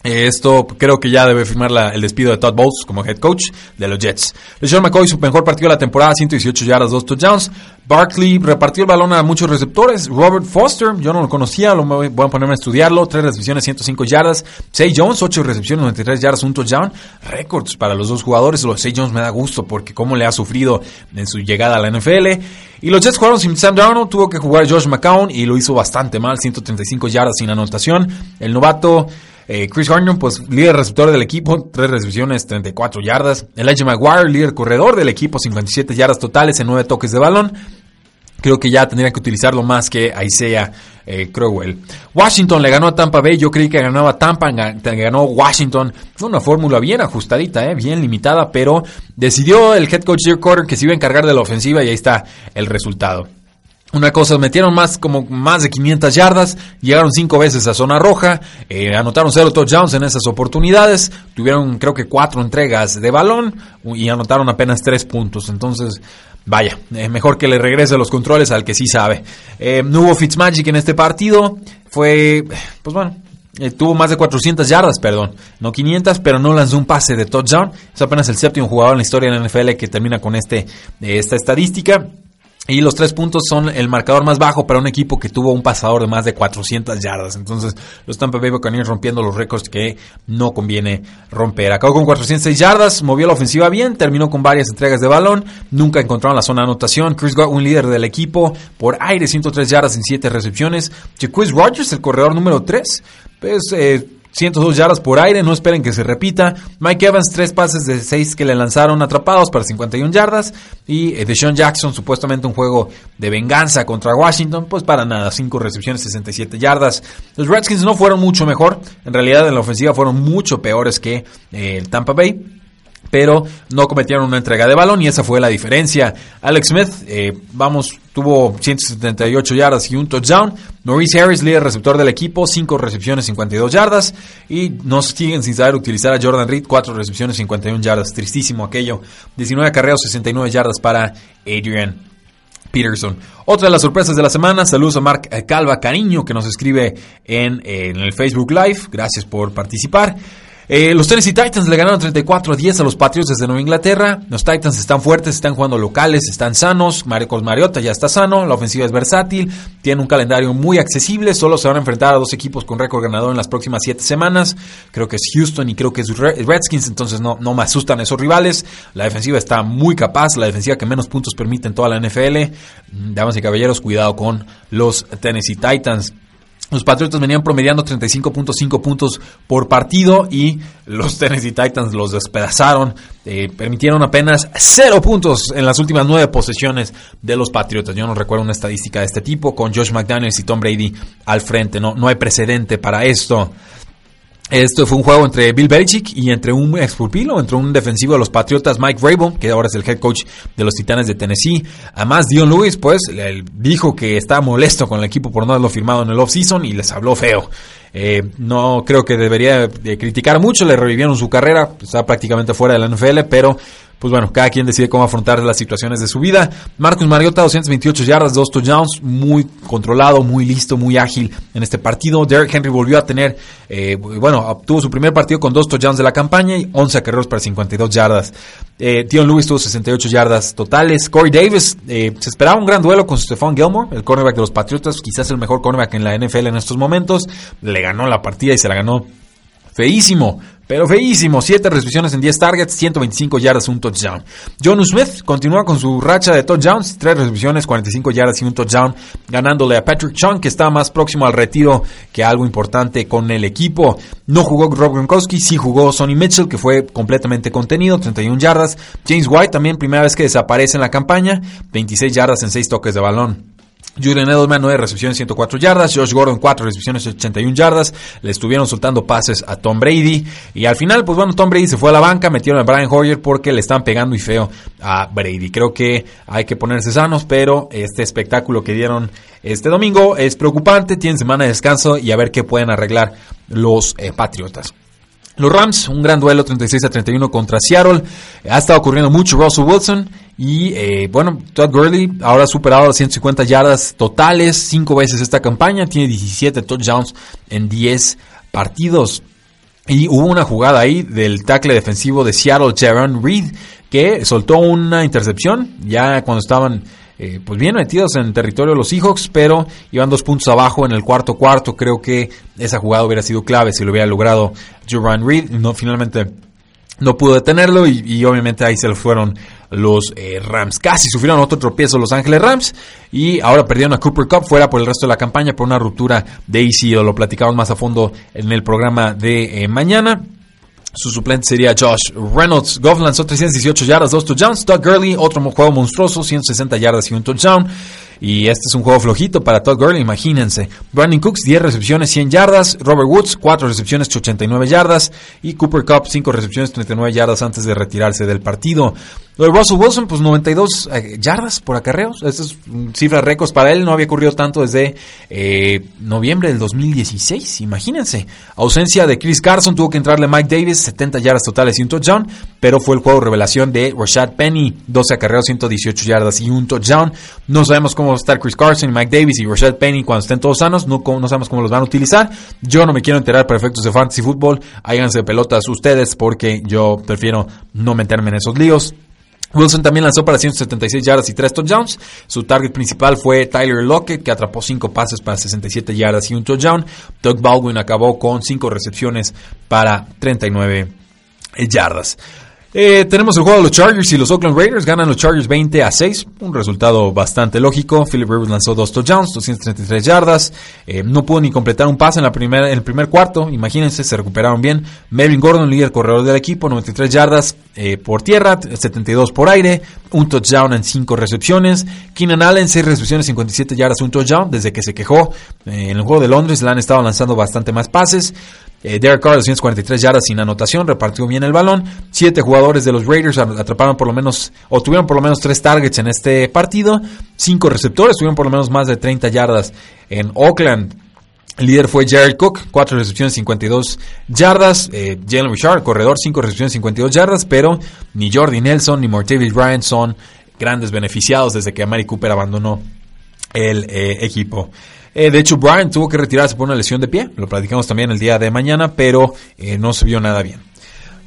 S1: Eh, esto creo que ya debe firmar el despido de Todd Bowles como head coach de los Jets. LeSean McCoy, su mejor partido de la temporada, 118 yardas, 2 touchdowns. Barkley repartió el balón a muchos receptores. Robert Foster, yo no lo conocía, lo voy a ponerme a estudiarlo. 3 recepciones, 105 yardas. Say Jones, 8 recepciones, 93 yardas, un touchdown. Récords para los dos jugadores. Lo Say Jones me da gusto porque cómo le ha sufrido en su llegada a la NFL. Y los Jets jugaron sin Sam Darnold, tuvo que jugar Josh McCown y lo hizo bastante mal, 135 yardas sin anotación. El novato eh, Chris Gardner, pues líder receptor del equipo, 3 recepciones, 34 yardas. Elijah Maguire, líder corredor del equipo, 57 yardas totales en 9 toques de balón. Creo que ya tendría que utilizarlo más que Isaiah eh, Crowell. Washington le ganó a Tampa Bay. Yo creí que ganaba Tampa, ganó Washington. Fue una fórmula bien ajustadita, eh, bien limitada, pero decidió el head coach Dirk Carter que se iba a encargar de la ofensiva y ahí está el resultado. Una cosa, metieron más como más de 500 yardas, llegaron cinco veces a zona roja, eh, anotaron cero touchdowns en esas oportunidades, tuvieron creo que cuatro entregas de balón y anotaron apenas tres puntos. Entonces, vaya, es mejor que le regrese los controles al que sí sabe. Eh, no hubo Fitzmagic en este partido, fue, pues bueno, eh, tuvo más de 400 yardas, perdón, no 500, pero no lanzó un pase de touchdown. Es apenas el séptimo jugador en la historia de la NFL que termina con este, esta estadística. Y los tres puntos son el marcador más bajo para un equipo que tuvo un pasador de más de 400 yardas. Entonces, los Tampa Bay Buccaneers rompiendo los récords que no conviene romper. Acabó con 406 yardas, movió la ofensiva bien, terminó con varias entregas de balón, nunca encontraron la zona de anotación. Chris Godwin, líder del equipo, por aire, 103 yardas en 7 recepciones. Chris Rogers, el corredor número 3, pues... Eh, 102 yardas por aire, no esperen que se repita. Mike Evans, tres pases de 6 que le lanzaron atrapados para 51 yardas. Y eh, Deshaun Jackson, supuestamente un juego de venganza contra Washington, pues para nada, 5 recepciones, 67 yardas. Los Redskins no fueron mucho mejor, en realidad en la ofensiva fueron mucho peores que eh, el Tampa Bay pero no cometieron una entrega de balón y esa fue la diferencia. Alex Smith, eh, vamos, tuvo 178 yardas y un touchdown. Maurice Harris, líder receptor del equipo, 5 recepciones, 52 yardas. Y nos siguen sin saber utilizar a Jordan Reed, 4 recepciones, 51 yardas. Tristísimo aquello. 19 acarreos, 69 yardas para Adrian Peterson. Otra de las sorpresas de la semana, saludos a Mark Calva Cariño que nos escribe en, en el Facebook Live. Gracias por participar. Eh, los Tennessee Titans le ganaron 34 a 10 a los Patriots desde Nueva Inglaterra. Los Titans están fuertes, están jugando locales, están sanos. Marcos Mariota ya está sano, la ofensiva es versátil, tiene un calendario muy accesible. Solo se van a enfrentar a dos equipos con récord ganador en las próximas 7 semanas. Creo que es Houston y creo que es Redskins, entonces no, no me asustan esos rivales. La defensiva está muy capaz, la defensiva que menos puntos permite en toda la NFL. Mm, damas y caballeros, cuidado con los Tennessee Titans. Los Patriotas venían promediando 35.5 puntos por partido y los Tennessee Titans los despedazaron. Eh, permitieron apenas 0 puntos en las últimas 9 posesiones de los Patriotas. Yo no recuerdo una estadística de este tipo con Josh McDaniels y Tom Brady al frente. No, no hay precedente para esto. Esto fue un juego entre Bill Belichick y entre un ex pupilo, entre un defensivo de los Patriotas, Mike Vrabel, que ahora es el head coach de los Titanes de Tennessee. Además, Dion Lewis, pues, dijo que estaba molesto con el equipo por no haberlo firmado en el offseason y les habló feo. Eh, no creo que debería criticar mucho, le revivieron su carrera, está prácticamente fuera de la NFL, pero pues bueno, cada quien decide cómo afrontar las situaciones de su vida. Marcus Mariota, 228 yardas, dos touchdowns, muy controlado, muy listo, muy ágil en este partido. Derrick Henry volvió a tener, eh, bueno, obtuvo su primer partido con dos touchdowns de la campaña y 11 acarreos para 52 yardas. Eh, Lewis tuvo 68 yardas totales. Corey Davis, eh, se esperaba un gran duelo con Stephon Gilmore, el cornerback de los Patriotas, quizás el mejor cornerback en la NFL en estos momentos. Le ganó la partida y se la ganó feísimo. Pero feísimo, 7 recepciones en 10 targets, 125 yardas, un touchdown. John Smith continúa con su racha de touchdowns, 3 recepciones, 45 yardas y un touchdown, ganándole a Patrick Chung, que está más próximo al retiro que algo importante con el equipo. No jugó Rob Gronkowski, sí jugó Sonny Mitchell, que fue completamente contenido, 31 yardas. James White también, primera vez que desaparece en la campaña, 26 yardas en 6 toques de balón. Julian Edelman, 9 recepciones, 104 yardas. Josh Gordon, 4 recepciones, 81 yardas. Le estuvieron soltando pases a Tom Brady. Y al final, pues bueno, Tom Brady se fue a la banca, metieron a Brian Hoyer porque le están pegando y feo a Brady. Creo que hay que ponerse sanos, pero este espectáculo que dieron este domingo es preocupante. Tienen semana de descanso y a ver qué pueden arreglar los eh, Patriotas. Los Rams, un gran duelo 36 a 31 contra Seattle. Ha estado ocurriendo mucho Russell Wilson. Y eh, bueno, Todd Gurley ahora ha superado las 150 yardas totales cinco veces esta campaña. Tiene 17 touchdowns en 10 partidos. Y hubo una jugada ahí del tackle defensivo de Seattle, Jaron Reed, que soltó una intercepción ya cuando estaban eh, pues bien metidos en territorio de los Seahawks, pero iban dos puntos abajo en el cuarto cuarto. Creo que esa jugada hubiera sido clave si lo hubiera logrado Jaron Reed. No, finalmente no pudo detenerlo y, obviamente ahí se le fueron los eh, Rams. Casi sufrieron otro tropiezo los Ángeles Rams y ahora perdieron a Cooper Cup fuera por el resto de la campaña por una ruptura de ACL. Lo platicamos más a fondo en el programa de eh, mañana. Su suplente sería Josh Reynolds. Goff lanzó 318 yardas, 2 touchdowns. Doug Gurley, otro juego monstruoso, 160 yardas y un touchdown. Y este es un juego flojito para Todd Gurley, imagínense. Brandon Cooks, 10 recepciones, 100 yardas. Robert Woods, 4 recepciones, 89 yardas. Y Cooper Cup, 5 recepciones, 39 yardas antes de retirarse del partido. Lo de Russell Wilson, pues 92 eh, yardas por acarreos. Esta es cifra récords para él. No había ocurrido tanto desde eh, noviembre del 2016. Imagínense. Ausencia de Chris Carson. Tuvo que entrarle Mike Davis. 70 yardas totales y un touchdown. Pero fue el juego revelación de Rashad Penny. 12 acarreos, 118 yardas y un touchdown. No sabemos cómo va a estar Chris Carson, Mike Davis y Rashad Penny cuando estén todos sanos. No, no sabemos cómo los van a utilizar. Yo no me quiero enterar para efectos de fantasy football. Háganse pelotas ustedes porque yo prefiero no meterme en esos líos. Wilson también lanzó para 176 yardas y 3 touchdowns. Su target principal fue Tyler Lockett, que atrapó 5 pases para 67 yardas y un touchdown. Doug Baldwin acabó con 5 recepciones para 39 yardas. Eh, tenemos el juego de los Chargers y los Oakland Raiders. Ganan los Chargers 20 a 6. Un resultado bastante lógico. Philip Rivers lanzó dos touchdowns, 233 yardas. Eh, no pudo ni completar un pase en, la primera, en el primer cuarto. Imagínense, se recuperaron bien. Melvin Gordon, líder corredor del equipo, 93 yardas eh, por tierra, 72 por aire. Un touchdown en 5 recepciones. Keenan Allen, 6 recepciones, 57 yardas, un touchdown. Desde que se quejó en el juego de Londres, le han estado lanzando bastante más pases. Eh, Derek Carr, 243 yardas sin anotación, repartió bien el balón. Siete jugadores de los Raiders atraparon por lo menos, o tuvieron por lo menos tres targets en este partido. Cinco receptores tuvieron por lo menos más de 30 yardas en Oakland. El líder fue Jared Cook, cuatro recepciones, 52 yardas. Eh, Jalen Richard, corredor, cinco recepciones, 52 yardas. Pero ni Jordi Nelson ni Mortavis Bryant son grandes beneficiados desde que Amari Cooper abandonó el eh, equipo. Eh, de hecho, Brian tuvo que retirarse por una lesión de pie, lo platicamos también el día de mañana, pero eh, no se vio nada bien.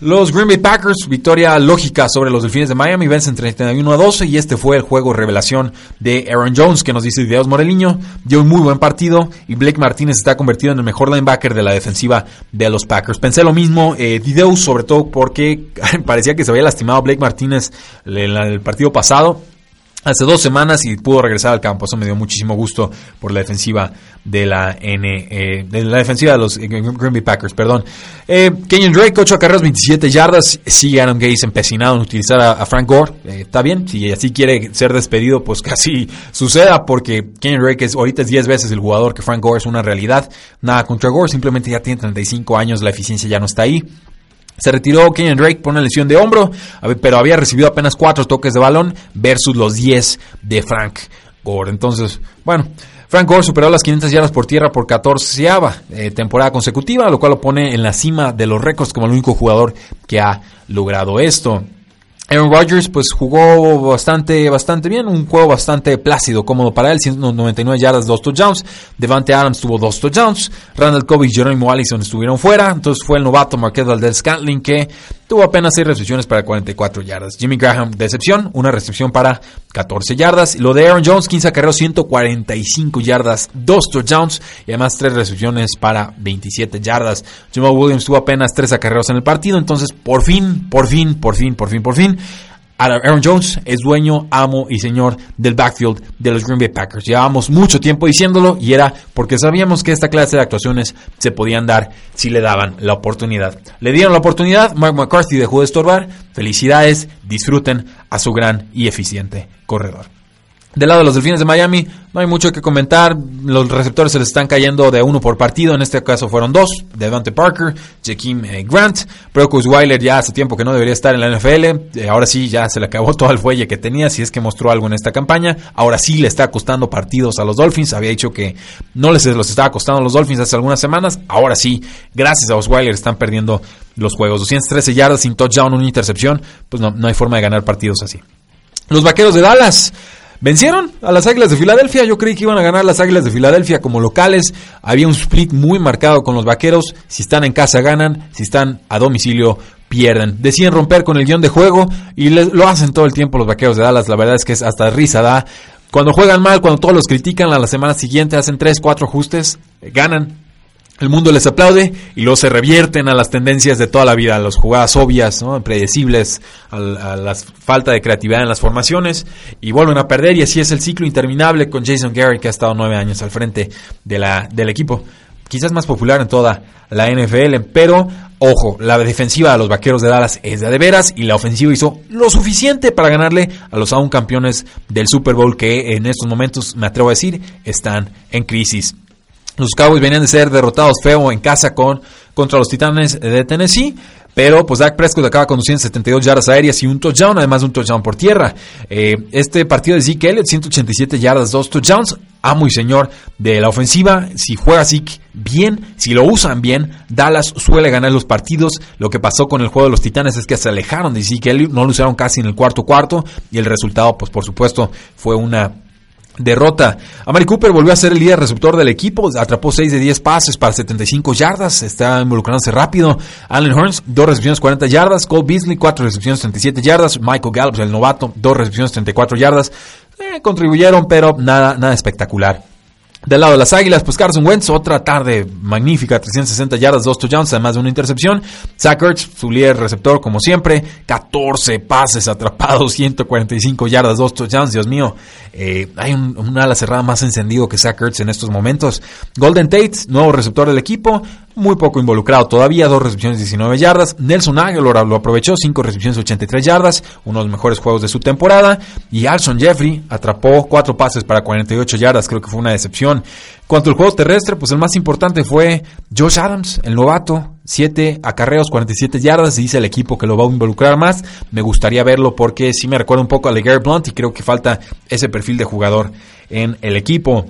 S1: Los Green Bay Packers, victoria lógica sobre los Delfines de Miami, vencen 31 a 12 y este fue el juego revelación de Aaron Jones, que nos dice Dios Moreliño, dio un muy buen partido y Blake Martínez está convertido en el mejor linebacker de la defensiva de los Packers. Pensé lo mismo, eh, sobre todo porque *laughs* parecía que se había lastimado Blake Martínez en el partido pasado hace dos semanas y pudo regresar al campo. Eso me dio muchísimo gusto por la defensiva de la N, eh, de la defensiva de los Green Bay Packers, perdón. Eh, Kenyon Drake, 8 carreras, 27 yardas. Sigue Adam Gates empecinado en utilizar a, Frank Gore. Eh, está bien, si así quiere ser despedido, pues casi suceda, porque Kenyon Drake es, ahorita es 10 veces el jugador que Frank Gore es una realidad. Nada contra Gore, simplemente ya tiene 35 años, la eficiencia ya no está ahí. Se retiró Kenyon Drake por una lesión de hombro, pero había recibido apenas 4 toques de balón versus los 10 de Frank Gore. Entonces, bueno, Frank Gore superó las 500 yardas por tierra por 14 eh, temporada consecutiva, lo cual lo pone en la cima de los récords como el único jugador que ha logrado esto. Aaron Rodgers pues jugó bastante, bastante bien, un juego bastante plácido, cómodo para él, 199 yardas, 2 touchdowns. Devante Adams tuvo 2 touchdowns. Randall Cobb y Jeremy Allison estuvieron fuera. Entonces fue el novato Marquette Valdez Scantling que tuvo apenas 6 recepciones para 44 yardas. Jimmy Graham, decepción, una recepción para 14 yardas. Lo de Aaron Jones, 15 acarreos, 145 yardas, 2 touchdowns y además 3 recepciones para 27 yardas. Jamal Williams tuvo apenas 3 acarreos en el partido, entonces por fin, por fin, por fin, por fin, por fin Aaron Jones es dueño, amo y señor del backfield de los Green Bay Packers. Llevábamos mucho tiempo diciéndolo y era porque sabíamos que esta clase de actuaciones se podían dar si le daban la oportunidad. Le dieron la oportunidad, Mark McCarthy dejó de estorbar. Felicidades, disfruten a su gran y eficiente corredor. Del lado de los Delfines de Miami, no hay mucho que comentar. Los receptores se les están cayendo de uno por partido. En este caso fueron dos: Devante Parker, Jakeem eh, Grant. Procus Weiler ya hace tiempo que no debería estar en la NFL. Eh, ahora sí, ya se le acabó *laughs* todo el fuelle que tenía. Si es que mostró algo en esta campaña. Ahora sí le está costando partidos a los Dolphins. Había dicho que no les los estaba costando a los Dolphins hace algunas semanas. Ahora sí, gracias a Osweiler están perdiendo los juegos. 213 yardas sin touchdown, una intercepción. Pues no, no hay forma de ganar partidos así. Los vaqueros de Dallas. Vencieron a las Águilas de Filadelfia. Yo creí que iban a ganar las Águilas de Filadelfia como locales. Había un split muy marcado con los vaqueros. Si están en casa ganan, si están a domicilio pierden. Deciden romper con el guion de juego y lo hacen todo el tiempo los vaqueros de Dallas. La verdad es que es hasta risa da. Cuando juegan mal, cuando todos los critican, a la semana siguiente hacen 3, 4 ajustes, ganan, el mundo les aplaude y luego se revierten a las tendencias de toda la vida, a las jugadas obvias, ¿no? predecibles, a, la falta de creatividad en las formaciones y vuelven a perder y así es el ciclo interminable con Jason Garrett que ha estado nueve años al frente de la, del equipo, quizás más popular en toda la NFL, pero ojo, la defensiva de los Vaqueros de Dallas es de, de veras y la ofensiva hizo lo suficiente para ganarle a los aún campeones del Super Bowl que en estos momentos, me atrevo a decir, están en crisis. Los Cowboys venían de ser derrotados feo en casa con, contra los Titanes de Tennessee. Pero pues Dak Prescott acaba conduciendo 72 yardas aéreas y un touchdown, además de un touchdown por tierra. Eh, este partido de Zeke Elliott, 187 yardas, dos touchdowns. Amo y señor de la ofensiva. Si juega Zeke bien, si lo usan bien, Dallas suele ganar los partidos. Lo que pasó con el juego de los Titanes es que se alejaron de Zeke Elliott, no lo usaron casi en el cuarto cuarto. Y el resultado, pues por supuesto, fue una derrota. Amari Cooper volvió a ser el líder receptor del equipo, atrapó 6 de 10 pases para 75 yardas, está involucrándose rápido. Allen Hearns, 2 recepciones 40 yardas, Cole Beasley, 4 recepciones 37 yardas, Michael Gallup, el novato, 2 recepciones 34 yardas. Eh, contribuyeron, pero nada, nada espectacular. Del lado de las Águilas, pues Carson Wentz, otra tarde magnífica, 360 yardas, 2 touchdowns, además de una intercepción. Zach su líder receptor como siempre, 14 pases atrapados, 145 yardas, 2 touchdowns, Dios mío. Eh, hay un, un, ala cerrada más encendido que Zach en estos momentos. Golden Tate, nuevo receptor del equipo, muy poco involucrado todavía, 2 recepciones, 19 yardas. Nelson Aguilar lo aprovechó, 5 recepciones, 83 yardas, uno de los mejores juegos de su temporada. Y Alson Jeffrey atrapó 4 pases para 48 yardas, creo que fue una decepción. Cuanto al juego terrestre, pues el más importante fue Josh Adams, el novato. 7 acarreos, 47 yardas. Dice el equipo que lo va a involucrar más. Me gustaría verlo porque sí me recuerda un poco a LeGarrette Blunt y creo que falta ese perfil de jugador en el equipo.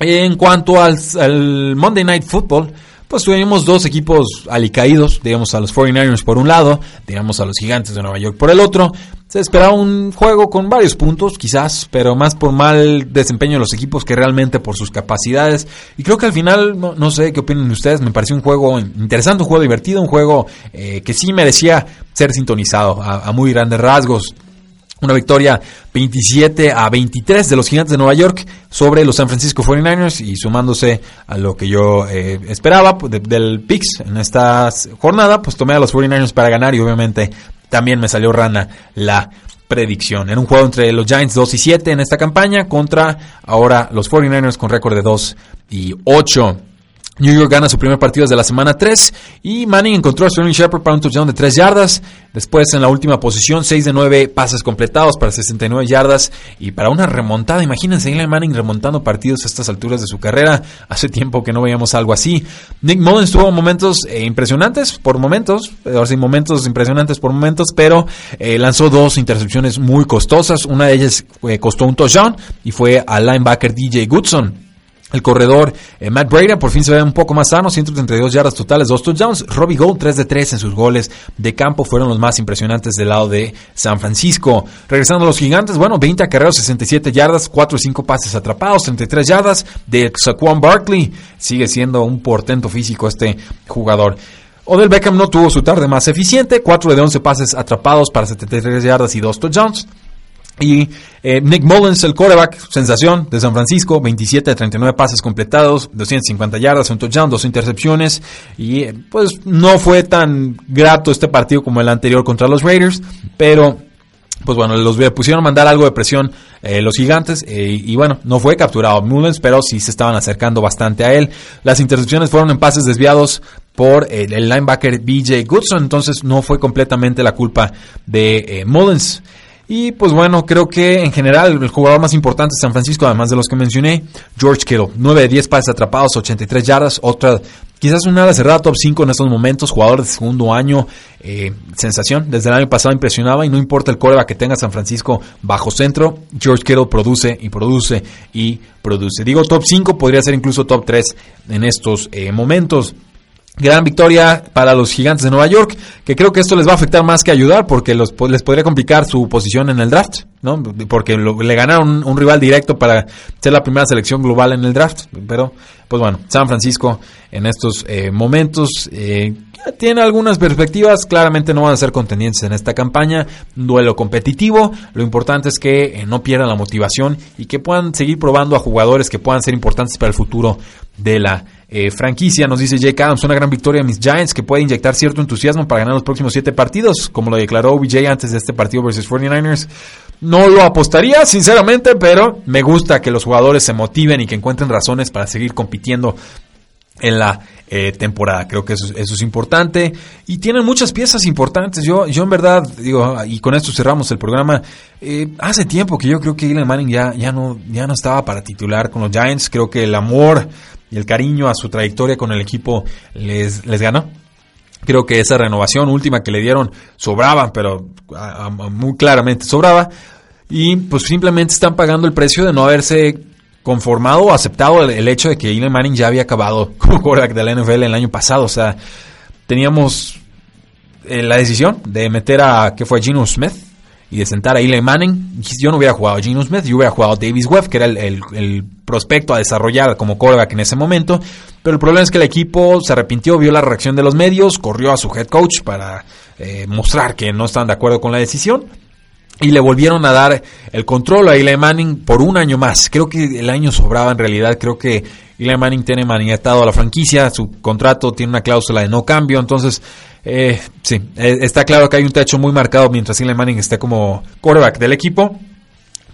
S1: En cuanto al, al Monday Night Football, pues tuvimos dos equipos alicaídos, digamos a los 49ers por un lado, digamos a los gigantes de Nueva York por el otro. Se esperaba un juego con varios puntos, quizás, pero más por mal desempeño de los equipos que realmente por sus capacidades. Y creo que al final, no, sé qué opinan ustedes, me pareció un juego interesante, un juego divertido, un juego eh, que sí merecía ser sintonizado a, muy grandes rasgos. Una victoria 27 a 23 de los Gigantes de Nueva York sobre los San Francisco 49ers y sumándose a lo que yo eh, esperaba pues, del Pix en esta jornada, pues tomé a los 49ers para ganar y obviamente también me salió rana la predicción. En un juego entre los Giants 2 y 7 en esta campaña contra ahora los 49ers con récord de 2 y 8. New York gana su primer partido desde la semana 3 y Manning encontró a Sterling Shepard para un touchdown de 3 yardas. Después en la última posición 6 de 9 pases completados para 69 yardas y para una remontada. Imagínense Eli Manning remontando partidos a estas alturas de su carrera. Hace tiempo que no veíamos algo así. Nick Mullins tuvo momentos eh, impresionantes por momentos, ahora sí, momentos impresionantes por momentos, pero eh, lanzó dos intercepciones muy costosas. Una de ellas eh, costó un touchdown y fue al linebacker DJ Goodson. El corredor eh, Matt Brady por fin se ve un poco más sano, 132 yardas totales, 2 touchdowns. Robbie Gold 3 de 3 en sus goles de campo fueron los más impresionantes del lado de San Francisco. Regresando a los gigantes, bueno, 20 acarreos, 67 yardas, 4 y 5 pases atrapados, 33 yardas de Saquon Barkley. Sigue siendo un portento físico este jugador. Odell Beckham no tuvo su tarde más eficiente, 4 de 11 pases atrapados para 73 yardas y 2 touchdowns. Y eh, Nick Mullins, el quarterback, sensación de San Francisco, 27 de 39 pases completados, 250 yardas, un touchdown, dos intercepciones. Y eh, pues no fue tan grato este partido como el anterior contra los Raiders, pero pues bueno, los pusieron a mandar algo de presión eh, los gigantes y bueno, no fue capturado Mullins, pero sí se estaban acercando bastante a él. Las intercepciones fueron en pases desviados por el, linebacker BJ Goodson, entonces no fue completamente la culpa de Mullins. Y pues bueno, creo que en general el jugador más importante de San Francisco, además de los que mencioné, George Kittle. 9 de 10 pases atrapados, 83 yardas, otra, quizás una ala cerrada top 5 en estos momentos, jugador de segundo año, eh, sensación. Desde el año pasado impresionaba y no importa el coreback que tenga San Francisco bajo centro, George Kittle produce y produce y produce. Digo top 5, podría ser incluso top 3 en estos eh, momentos. Gran victoria para los gigantes de Nueva York, que creo que esto les va a afectar más que ayudar, porque los, les podría complicar su posición en el draft, ¿no? Porque le ganaron un, rival directo para ser la primera selección global en el draft. Pero, pues bueno, San Francisco en estos eh, momentos eh, tiene algunas perspectivas, claramente no van a ser contendientes en esta campaña, un duelo competitivo, lo importante es que eh, no pierdan la motivación y que puedan seguir probando a jugadores que puedan ser importantes para el futuro de la eh, franquicia, nos dice Jake Adams, una gran victoria de mis Giants que puede inyectar cierto entusiasmo para ganar los próximos siete partidos, como lo declaró OBJ antes de este partido versus 49ers. No lo apostaría, sinceramente, pero me gusta que los jugadores se motiven y que encuentren razones para seguir compitiendo en la eh, temporada. Creo que eso, es importante. Y tienen muchas piezas importantes. Yo, yo en verdad, digo, y con esto cerramos el programa. Eh, hace tiempo que yo creo que Eli Manning ya, ya, no, ya no estaba para titular con los Giants. Creo que el amor y el cariño a su trayectoria con el equipo les, les ganó. Creo que esa renovación última que le dieron sobraba, pero muy claramente sobraba. Y pues simplemente están pagando el precio de no haberse conformado o aceptado el, hecho de que Eli Manning ya había acabado *laughs* como quarterback de la NFL el año pasado. O sea, teníamos eh, la decisión de meter a, que fue Gino Smith, y de sentar a Eli Manning, yo no hubiera jugado a Geno Smith, yo hubiera jugado a Davis Webb, que era el, prospecto a desarrollar como quarterback en ese momento. Pero el problema es que el equipo se arrepintió, vio la reacción de los medios, corrió a su head coach para eh, mostrar que no estaban de acuerdo con la decisión. Y le volvieron a dar el control a Eli Manning por un año más. Creo que el año sobraba en realidad. Creo que Eli Manning tiene maniatado a la franquicia. Su contrato tiene una cláusula de no cambio. Entonces, eh, sí, eh, está claro que hay un techo muy marcado mientras Eli Manning esté como quarterback del equipo.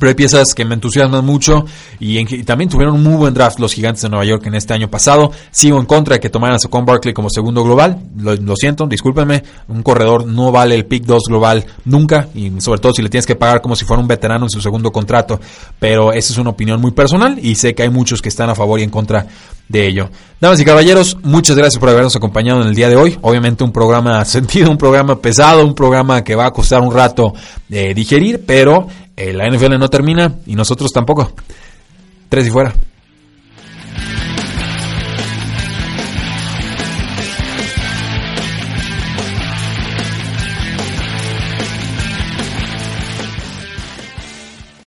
S1: Pero hay piezas que me entusiasman mucho y, también tuvieron un muy buen draft los gigantes de Nueva York en este año pasado. Sigo en contra de que tomaran a Saquon Barkley como segundo global. Lo, siento, discúlpenme. Un corredor no vale el pick 2 global nunca y sobre todo si le tienes que pagar como si fuera un veterano en su segundo contrato. Pero esa es una opinión muy personal y sé que hay muchos que están a favor y en contra de ello. Damas y caballeros, muchas gracias por habernos acompañado en el día de hoy. Obviamente un programa *laughs* sentido, un programa pesado, un programa que va a costar un rato de digerir, pero eh, la NFL no termina y nosotros tampoco. Tres y fuera.